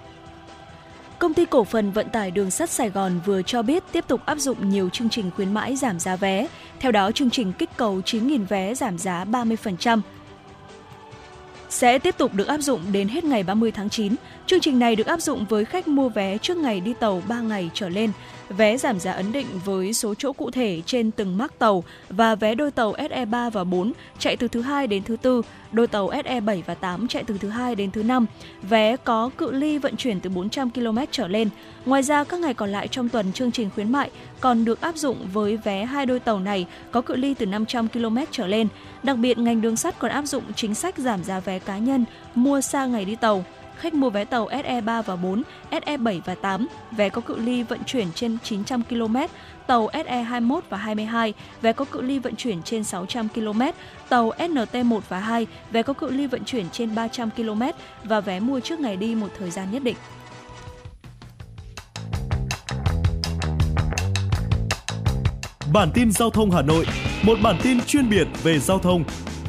Công ty cổ phần vận tải đường sắt Sài Gòn vừa cho biết tiếp tục áp dụng nhiều chương trình khuyến mãi giảm giá vé. Theo đó, chương trình kích cầu 9.000 vé giảm giá 30% sẽ tiếp tục được áp dụng đến hết ngày 30 tháng 9. Chương trình này được áp dụng với khách mua vé trước ngày đi tàu 3 ngày trở lên. Vé giảm giá ấn định với số chỗ cụ thể trên từng mác tàu và vé đôi tàu SE3 và 4 chạy từ thứ hai đến thứ tư, đôi tàu SE7 và 8 chạy từ thứ hai đến thứ năm. Vé có cự ly vận chuyển từ 400 km trở lên. Ngoài ra, các ngày còn lại trong tuần chương trình khuyến mại còn được áp dụng với vé hai đôi tàu này có cự ly từ 500 km trở lên. Đặc biệt, ngành đường sắt còn áp dụng chính sách giảm giá vé cá nhân mua xa ngày đi tàu khách mua vé tàu SE3 và 4, SE7 và 8, vé có cự ly vận chuyển trên 900 km, tàu SE21 và 22, vé có cự ly vận chuyển trên 600 km, tàu SNT1 và 2, vé có cự ly vận chuyển trên 300 km và vé mua trước ngày đi một thời gian nhất định. Bản tin giao thông Hà Nội, một bản tin chuyên biệt về giao thông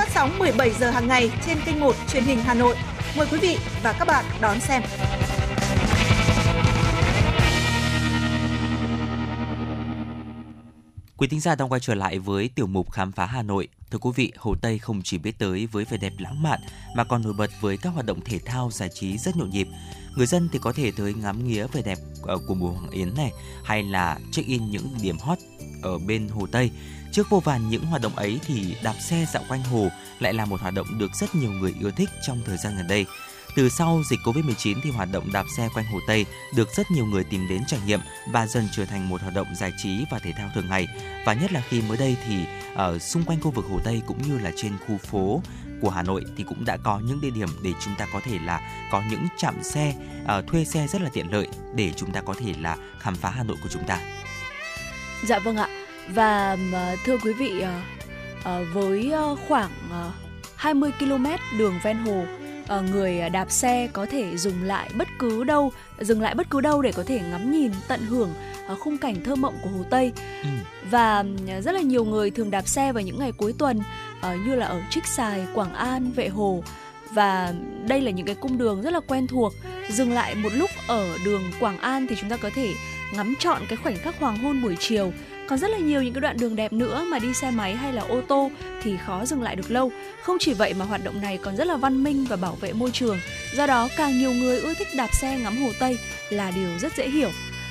phát sóng 17 giờ hàng ngày trên kênh 1 truyền hình Hà Nội. Mời quý vị và các bạn đón xem. Quý thính giả đang quay trở lại với tiểu mục khám phá Hà Nội. Thưa quý vị, Hồ Tây không chỉ biết tới với vẻ đẹp lãng mạn mà còn nổi bật với các hoạt động thể thao giải trí rất nhộn nhịp. Người dân thì có thể tới ngắm nghía vẻ đẹp ờ, của mùa Hoàng Yến này hay là check in những điểm hot ở bên Hồ Tây. Trước vô vàn những hoạt động ấy thì đạp xe dạo quanh hồ lại là một hoạt động được rất nhiều người yêu thích trong thời gian gần đây. Từ sau dịch Covid-19 thì hoạt động đạp xe quanh Hồ Tây được rất nhiều người tìm đến trải nghiệm và dần trở thành một hoạt động giải trí và thể thao thường ngày. Và nhất là khi mới đây thì ở xung quanh khu vực Hồ Tây cũng như là trên khu phố của Hà Nội thì cũng đã có những địa điểm để chúng ta có thể là có những trạm xe uh, thuê xe rất là tiện lợi để chúng ta có thể là khám phá Hà Nội của chúng ta. Dạ vâng ạ. Và uh, thưa quý vị uh, uh, với khoảng uh, 20 km đường ven hồ người đạp xe có thể dùng lại bất cứ đâu dừng lại bất cứ đâu để có thể ngắm nhìn tận hưởng khung cảnh thơ mộng của hồ tây. Ừ. và rất là nhiều người thường đạp xe vào những ngày cuối tuần như là ở trích xài quảng an vệ hồ. Và đây là những cái cung đường rất là quen thuộc. Dừng lại một lúc ở đường quảng an thì chúng ta có thể ngắm trọn cái khoảnh khắc hoàng hôn buổi chiều còn rất là nhiều những cái đoạn đường đẹp nữa mà đi xe máy hay là ô tô thì khó dừng lại được lâu. Không chỉ vậy mà hoạt động này còn rất là văn minh và bảo vệ môi trường. Do đó, càng nhiều người ưa thích đạp xe ngắm hồ Tây là điều rất dễ hiểu.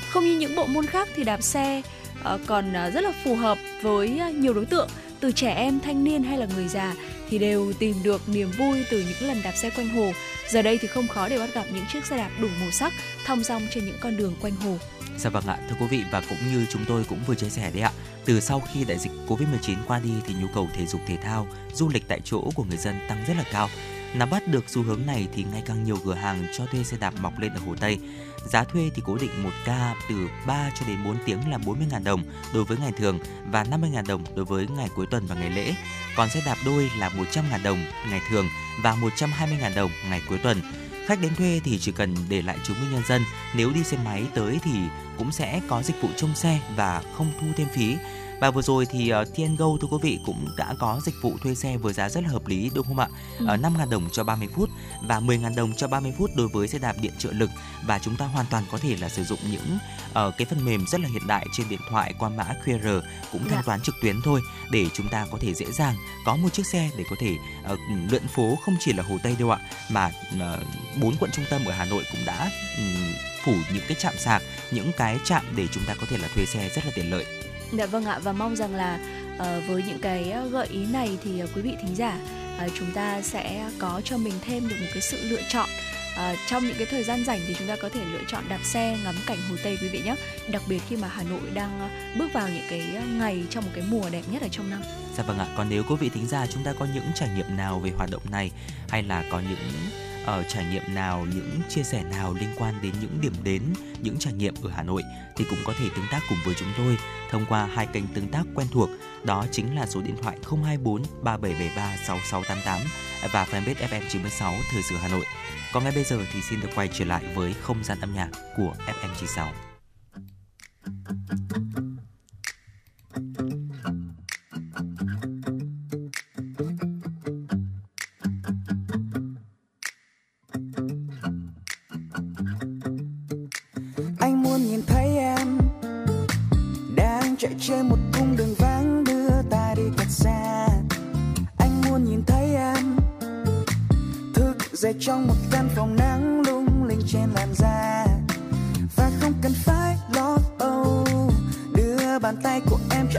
Không như những bộ môn khác thì đạp xe ờ, còn ờ, rất là phù hợp với ờ, nhiều đối tượng từ trẻ em, thanh niên hay là người già thì đều tìm được niềm vui từ những lần đạp xe quanh hồ. Giờ đây thì không khó để bắt gặp những chiếc xe đạp đủ màu sắc thong dong trên những con đường quanh hồ. Dạ vâng ạ, thưa quý vị và cũng như chúng tôi cũng vừa chia sẻ đấy ạ. Từ sau khi đại dịch Covid-19 qua đi thì nhu cầu thể dục thể thao, du lịch tại chỗ của người dân tăng rất là cao. Nắm bắt được xu hướng này thì ngày càng nhiều cửa hàng cho thuê xe đạp mọc lên ở Hồ Tây. Giá thuê thì cố định một ca từ 3 cho đến 4 tiếng là 40.000 đồng đối với ngày thường và 50.000 đồng đối với ngày cuối tuần và ngày lễ. Còn xe đạp đôi là 100.000 đồng ngày thường và 120.000 đồng ngày cuối tuần. Khách đến thuê thì chỉ cần để lại chứng minh nhân dân, nếu đi xe máy tới thì cũng sẽ có dịch vụ trông xe và không thu thêm phí. Và vừa rồi thì uh, ờ, TNGO thưa quý vị cũng đã có dịch vụ thuê xe với giá rất là hợp lý đúng không ạ? Ừ. Uh, 5.000 đồng cho 30 phút và 10.000 đồng cho 30 phút đối với xe đạp điện trợ lực và chúng ta hoàn toàn có thể là sử dụng những uh, cái phần mềm rất là hiện đại trên điện thoại qua mã QR cũng thanh dạ. toán trực tuyến thôi để chúng ta có thể dễ dàng có một chiếc xe để có thể uh, lượn phố không chỉ là Hồ Tây đâu ạ mà bốn uh, quận trung tâm ở Hà Nội cũng đã um, phủ những cái trạm sạc, những cái trạm để chúng ta có thể là thuê xe rất là tiện lợi. Dạ vâng ạ và mong rằng là uh, với những cái ờ, gợi ý này thì uh, quý vị thính giả uh, chúng ta sẽ có cho mình thêm được một cái sự lựa chọn À, trong những cái thời gian rảnh thì chúng ta có thể lựa chọn đạp xe ngắm cảnh hồ tây quý vị nhé. Đặc biệt khi mà hà nội đang bước vào những cái ngày trong một cái mùa đẹp nhất ở trong năm. Dạ vâng ạ còn nếu quý vị thính giả chúng ta có những trải nghiệm nào về hoạt động này hay là có những ở trải nghiệm nào, những chia sẻ nào liên quan đến những điểm đến, những trải nghiệm ở Hà Nội thì cũng có thể tương tác cùng với chúng tôi thông qua hai kênh tương tác quen thuộc, đó chính là số điện thoại 024 3773 6688 và fanpage FM 96 Thời sự Hà Nội. Còn ngay bây giờ thì xin được quay trở lại với không gian âm nhạc của FM 96. Về trong một căn phòng nắng lung linh trên làn da. Và không cần phải lo âu, đưa bàn tay của em cho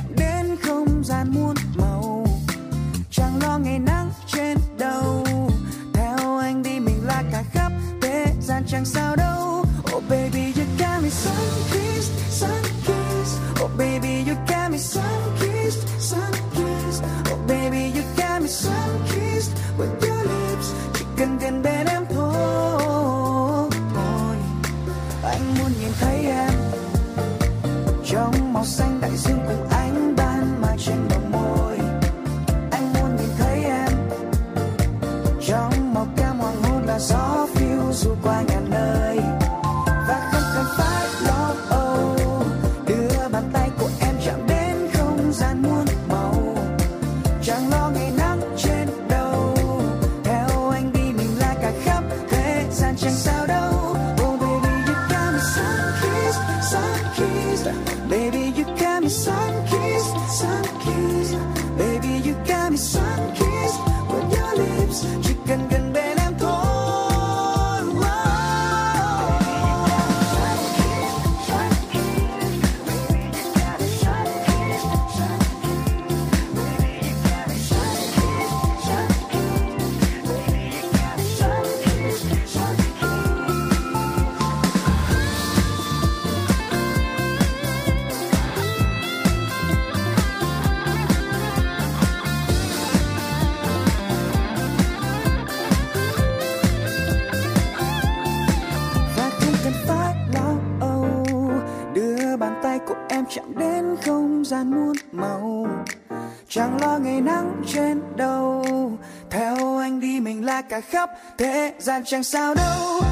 chẳng lo ngày nắng trên đầu. Theo anh đi mình là cả khắp thế gian chẳng sao đâu.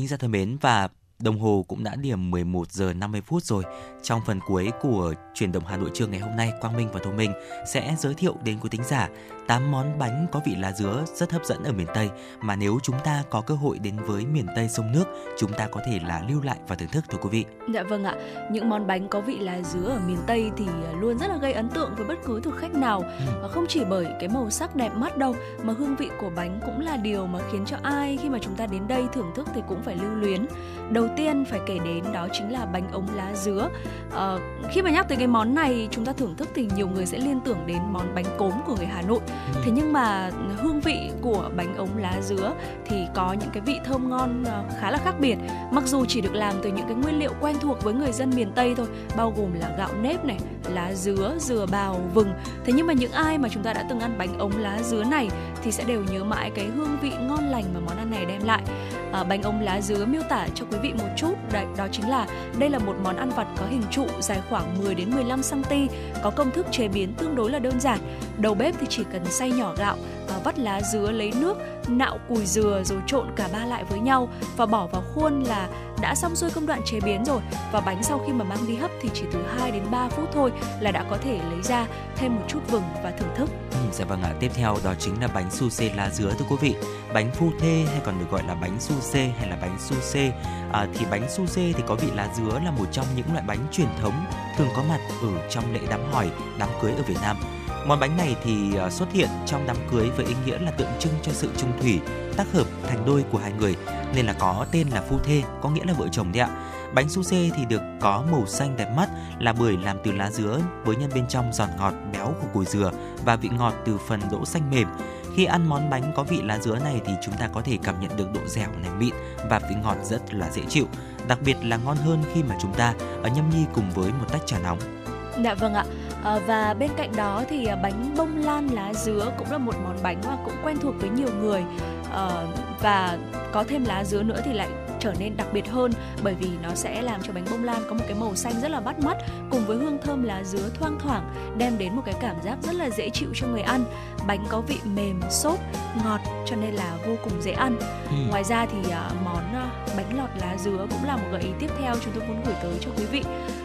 Thính giả thân mến và đồng hồ cũng đã điểm 11 giờ 50 phút rồi. Trong phần cuối của chuyển động Hà Nội trưa ngày hôm nay, Quang Minh và Thu Minh sẽ giới thiệu đến quý thính giả 8 món bánh có vị lá dứa rất hấp dẫn ở miền Tây mà nếu chúng ta có cơ hội đến với miền Tây sông nước, chúng ta có thể là lưu lại và thưởng thức thưa quý vị. Dạ vâng ạ, những món bánh có vị lá dứa ở miền Tây thì luôn rất là gây ấn tượng với bất cứ thực khách nào. Và Không chỉ bởi cái màu sắc đẹp mắt đâu, mà hương vị của bánh cũng là điều mà khiến cho ai khi mà chúng ta đến đây thưởng thức thì cũng phải lưu luyến. Đầu tiên phải kể đến đó chính là bánh ống lá dứa. Ờ, khi mà nhắc tới cái món này chúng ta thưởng thức thì nhiều người sẽ liên tưởng đến món bánh cốm của người Hà Nội. Thế nhưng mà hương vị của bánh ống lá dứa thì có những cái vị thơm ngon ờ, khá là khác biệt. Mặc dù chỉ được làm từ những cái nguyên liệu quen thuộc với người dân miền Tây thôi, bao gồm là gạo nếp này, lá dứa, dừa bào, vừng. Thế nhưng mà những ai mà chúng ta đã từng ăn bánh ống lá dứa này thì sẽ đều nhớ mãi cái hương vị ngon lành mà món ăn này đem lại. À, bánh ống lá dứa miêu tả cho quý vị một chút, đấy, đó chính là đây là một món ăn vặt có hình trụ dài khoảng 10 đến 15 cm, có công thức chế biến tương đối là đơn giản. Đầu bếp thì chỉ cần xay nhỏ gạo, và vắt lá dứa lấy nước, nạo cùi dừa rồi trộn cả ba lại với nhau và bỏ vào khuôn là đã xong xuôi công đoạn chế biến rồi và bánh sau khi mà mang đi hấp thì chỉ từ 2 đến 3 phút thôi là đã có thể lấy ra thêm một chút vừng và thưởng thức. Ừ, dạ vâng ạ, tiếp theo đó chính là bánh su xê lá dứa thưa quý vị. Bánh phu thê hay còn được gọi là bánh su xê hay là bánh su xê. À, thì bánh su xê thì có vị lá dứa là một trong những loại bánh truyền thống thường có mặt ở trong lễ đám hỏi, đám cưới ở Việt Nam. Món bánh này thì ờ, xuất hiện trong đám cưới với ý nghĩa là tượng trưng cho sự trung thủy, tác hợp thành đôi của hai người nên là có tên là phu thê, có nghĩa là vợ chồng đấy ạ. Bánh su xê thì được có màu xanh đẹp mắt là bởi làm từ lá dứa với nhân bên trong giòn ngọt béo của cùi dừa và vị ngọt từ phần đỗ xanh mềm. Khi ăn món bánh có vị lá dứa này thì chúng ta có thể cảm nhận được độ dẻo này mịn và vị ngọt rất là dễ chịu. Đặc biệt là ngon hơn khi mà chúng ta ở nhâm nhi cùng với một tách trà nóng. Dạ vâng ạ. À, và bên cạnh đó thì ờ, bánh bông lan lá dứa cũng là một món bánh mà cũng quen thuộc với nhiều người à, và có thêm lá dứa nữa thì lại trở nên đặc biệt hơn bởi vì nó sẽ làm cho bánh bông lan có một cái màu xanh rất là bắt mắt cùng với hương thơm lá dứa thoang thoảng đem đến một cái cảm giác rất là dễ chịu cho người ăn. Bánh có vị mềm xốp ngọt cho nên là vô cùng dễ ăn. Ừ. ngoài ra thì à, món à, bánh lọt lá dứa cũng là một gợi ý tiếp theo chúng tôi muốn gửi tới cho quý vị.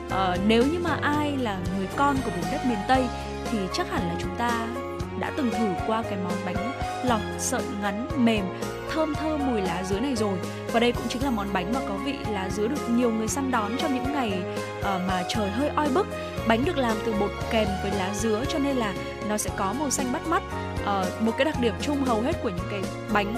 Ờ, nếu như mà ai là người con của vùng đất miền Tây thì chắc hẳn là chúng ta đã từng thử qua cái món bánh lọt sợi ngắn mềm thơm thơm mùi lá dứa này rồi. Và đây cũng chính là món bánh mà có vị lá dứa được nhiều người săn đón trong những ngày uh, mà trời hơi oi bức. Bánh được làm từ bột kèm với lá dứa cho nên là nó sẽ có màu xanh bắt mắt. Uh, một cái đặc điểm chung hầu hết của những cái bánh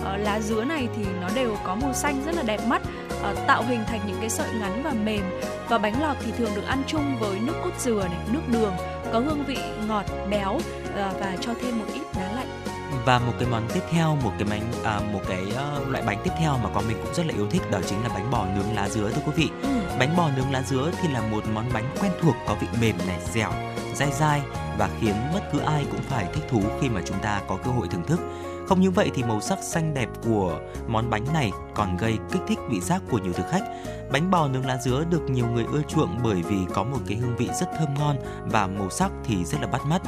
uh, lá dứa này thì nó đều có màu xanh rất là đẹp mắt uh, tạo hình thành những cái sợi ngắn và mềm. Và bánh lọt thì thường được ăn chung với nước cốt dừa này nước đường có hương vị ngọt béo uh, và cho thêm một ít lá và một cái món tiếp theo, một cái bánh à, một cái ờ, loại bánh tiếp theo mà con mình cũng rất là yêu thích đó chính là bánh bò nướng lá dứa thưa quý vị. Bánh bò nướng lá dứa thì là một món bánh quen thuộc có vị mềm này, dẻo, dai dai và khiến bất cứ ai cũng phải thích thú khi mà chúng ta có cơ hội thưởng thức. Không những vậy thì màu sắc xanh đẹp của món bánh này còn gây kích thích vị giác của nhiều thực khách. Bánh bò nướng lá dứa được nhiều người ưa chuộng bởi vì có một cái hương vị rất thơm ngon và màu sắc thì rất là bắt mắt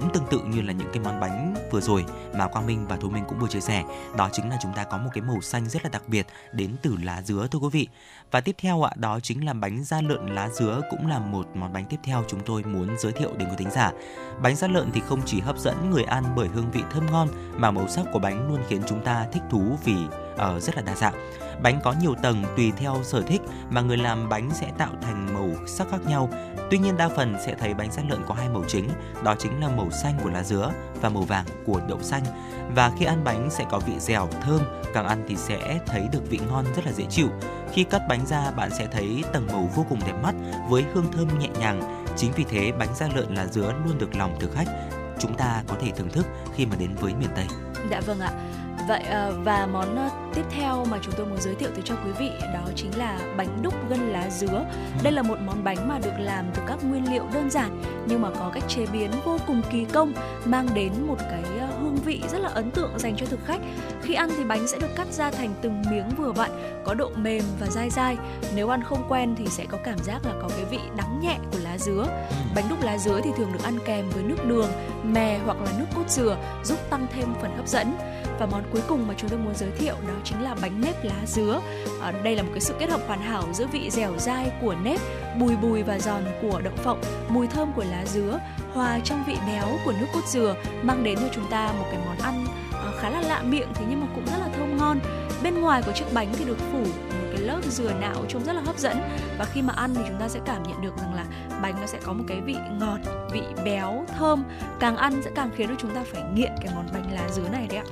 cũng tương tự như là những cái món bánh vừa rồi mà Quang Minh và Thu Minh cũng vừa chia sẻ. Đó chính là chúng ta có một cái màu xanh rất là đặc biệt đến từ lá dứa thưa quý vị và tiếp theo ạ đó chính là bánh da lợn lá dứa cũng là một món bánh tiếp theo chúng tôi muốn giới thiệu đến quý thính giả bánh da lợn thì không chỉ hấp dẫn người ăn bởi hương vị thơm ngon mà màu sắc của bánh luôn khiến chúng ta thích thú vì uh, rất là đa dạng. Bánh có nhiều tầng tùy theo sở thích mà người làm bánh sẽ tạo thành màu sắc khác nhau. Tuy nhiên đa phần sẽ thấy bánh da lợn có hai màu chính, đó chính là màu xanh của lá dứa và màu vàng của đậu xanh. Và khi ăn bánh sẽ có vị dẻo, thơm, càng ăn thì sẽ thấy được vị ngon rất là dễ chịu. Khi cắt bánh ra, bạn sẽ thấy tầng màu vô cùng đẹp mắt với hương thơm nhẹ nhàng. Chính vì thế, bánh da lợn lá dứa luôn được lòng thực khách chúng ta có thể thưởng thức khi mà đến với miền Tây. Dạ vâng ạ. Vậy ờ, và món ờ, tiếp theo mà chúng tôi muốn giới thiệu tới cho quý vị đó chính là bánh đúc gân lá dứa. Đây là một món bánh mà được làm từ các nguyên liệu đơn giản nhưng mà có cách chế biến vô cùng kỳ công, mang đến một cái ờ, hương vị rất là ấn tượng dành cho thực khách. Khi ăn thì bánh sẽ được cắt ra thành từng miếng vừa vặn, có độ mềm và dai dai. Nếu ăn không quen thì sẽ có cảm giác là có cái vị đắng nhẹ của lá dứa. Bánh đúc lá dứa thì thường được ăn kèm với nước đường, mè hoặc là nước cốt dừa giúp tăng thêm phần hấp dẫn và món cuối cùng mà chúng tôi muốn giới thiệu đó chính là bánh nếp lá dứa. À, đây là một cái sự kết hợp hoàn hảo giữa vị dẻo dai của nếp bùi bùi và giòn của đậu phộng mùi thơm của lá dứa hòa trong vị béo của nước cốt dừa mang đến cho chúng ta một cái món ăn à, khá là lạ miệng thế nhưng mà cũng rất là thơm ngon. Bên ngoài của chiếc bánh thì được phủ một cái lớp dừa nạo trông rất là hấp dẫn và khi mà ăn thì chúng ta sẽ cảm nhận được rằng là bánh nó sẽ có một cái vị ngọt vị béo thơm. Càng ăn sẽ càng khiến cho chúng ta phải nghiện cái món bánh lá dứa này đấy ạ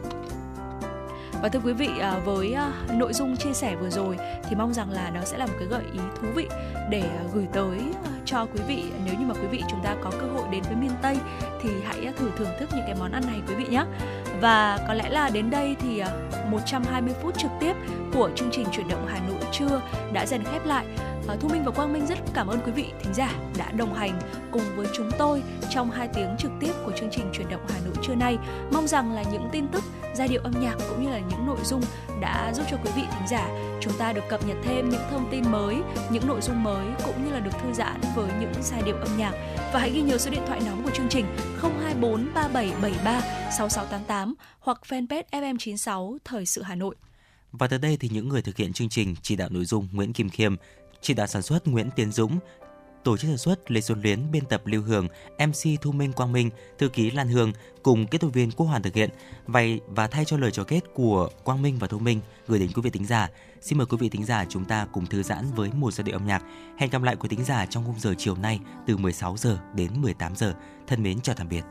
và thưa quý vị à, với à, nội dung chia sẻ vừa rồi thì mong rằng là nó sẽ là một cái gợi ý thú vị để à, gửi tới cho quý vị nếu như mà quý vị chúng ta có cơ hội đến với miền Tây thì hãy thử thưởng thức những cái món ăn này quý vị nhé. Và có lẽ là đến đây thì 120 phút trực tiếp của chương trình chuyển động Hà Nội trưa đã dần khép lại. Ờ, Thu Minh và Quang Minh rất cảm ơn quý vị thính giả đã đồng hành cùng với chúng tôi trong 2 tiếng trực tiếp của chương trình chuyển động Hà Nội trưa nay. Mong rằng là những tin tức giai điệu âm nhạc cũng như là những nội dung đã giúp cho quý vị thính giả chúng ta được cập nhật thêm những thông tin mới, những nội dung mới cũng như là được thư giãn với những giai điệu âm nhạc. Và hãy ghi nhớ số điện thoại nóng của chương trình 024 3773 6688 hoặc fanpage FM96 Thời sự Hà Nội. Và tới đây thì những người thực hiện chương trình chỉ đạo nội dung Nguyễn Kim Khiêm, chỉ đạo sản xuất Nguyễn Tiến Dũng, tổ chức sản xuất Lê Xuân Luyến, biên tập Lưu Hường, MC Thu Minh Quang Minh, thư ký Lan Hương cùng kết thuật viên Quốc Hoàn thực hiện. Vậy và thay cho lời cho kết của Quang Minh và Thu Minh gửi đến quý vị thính giả, xin mời quý vị thính giả chúng ta cùng thư giãn với một giai điệu âm nhạc. Hẹn gặp lại quý thính giả trong khung giờ chiều nay từ 16 giờ đến 18 giờ. Thân mến chào tạm biệt.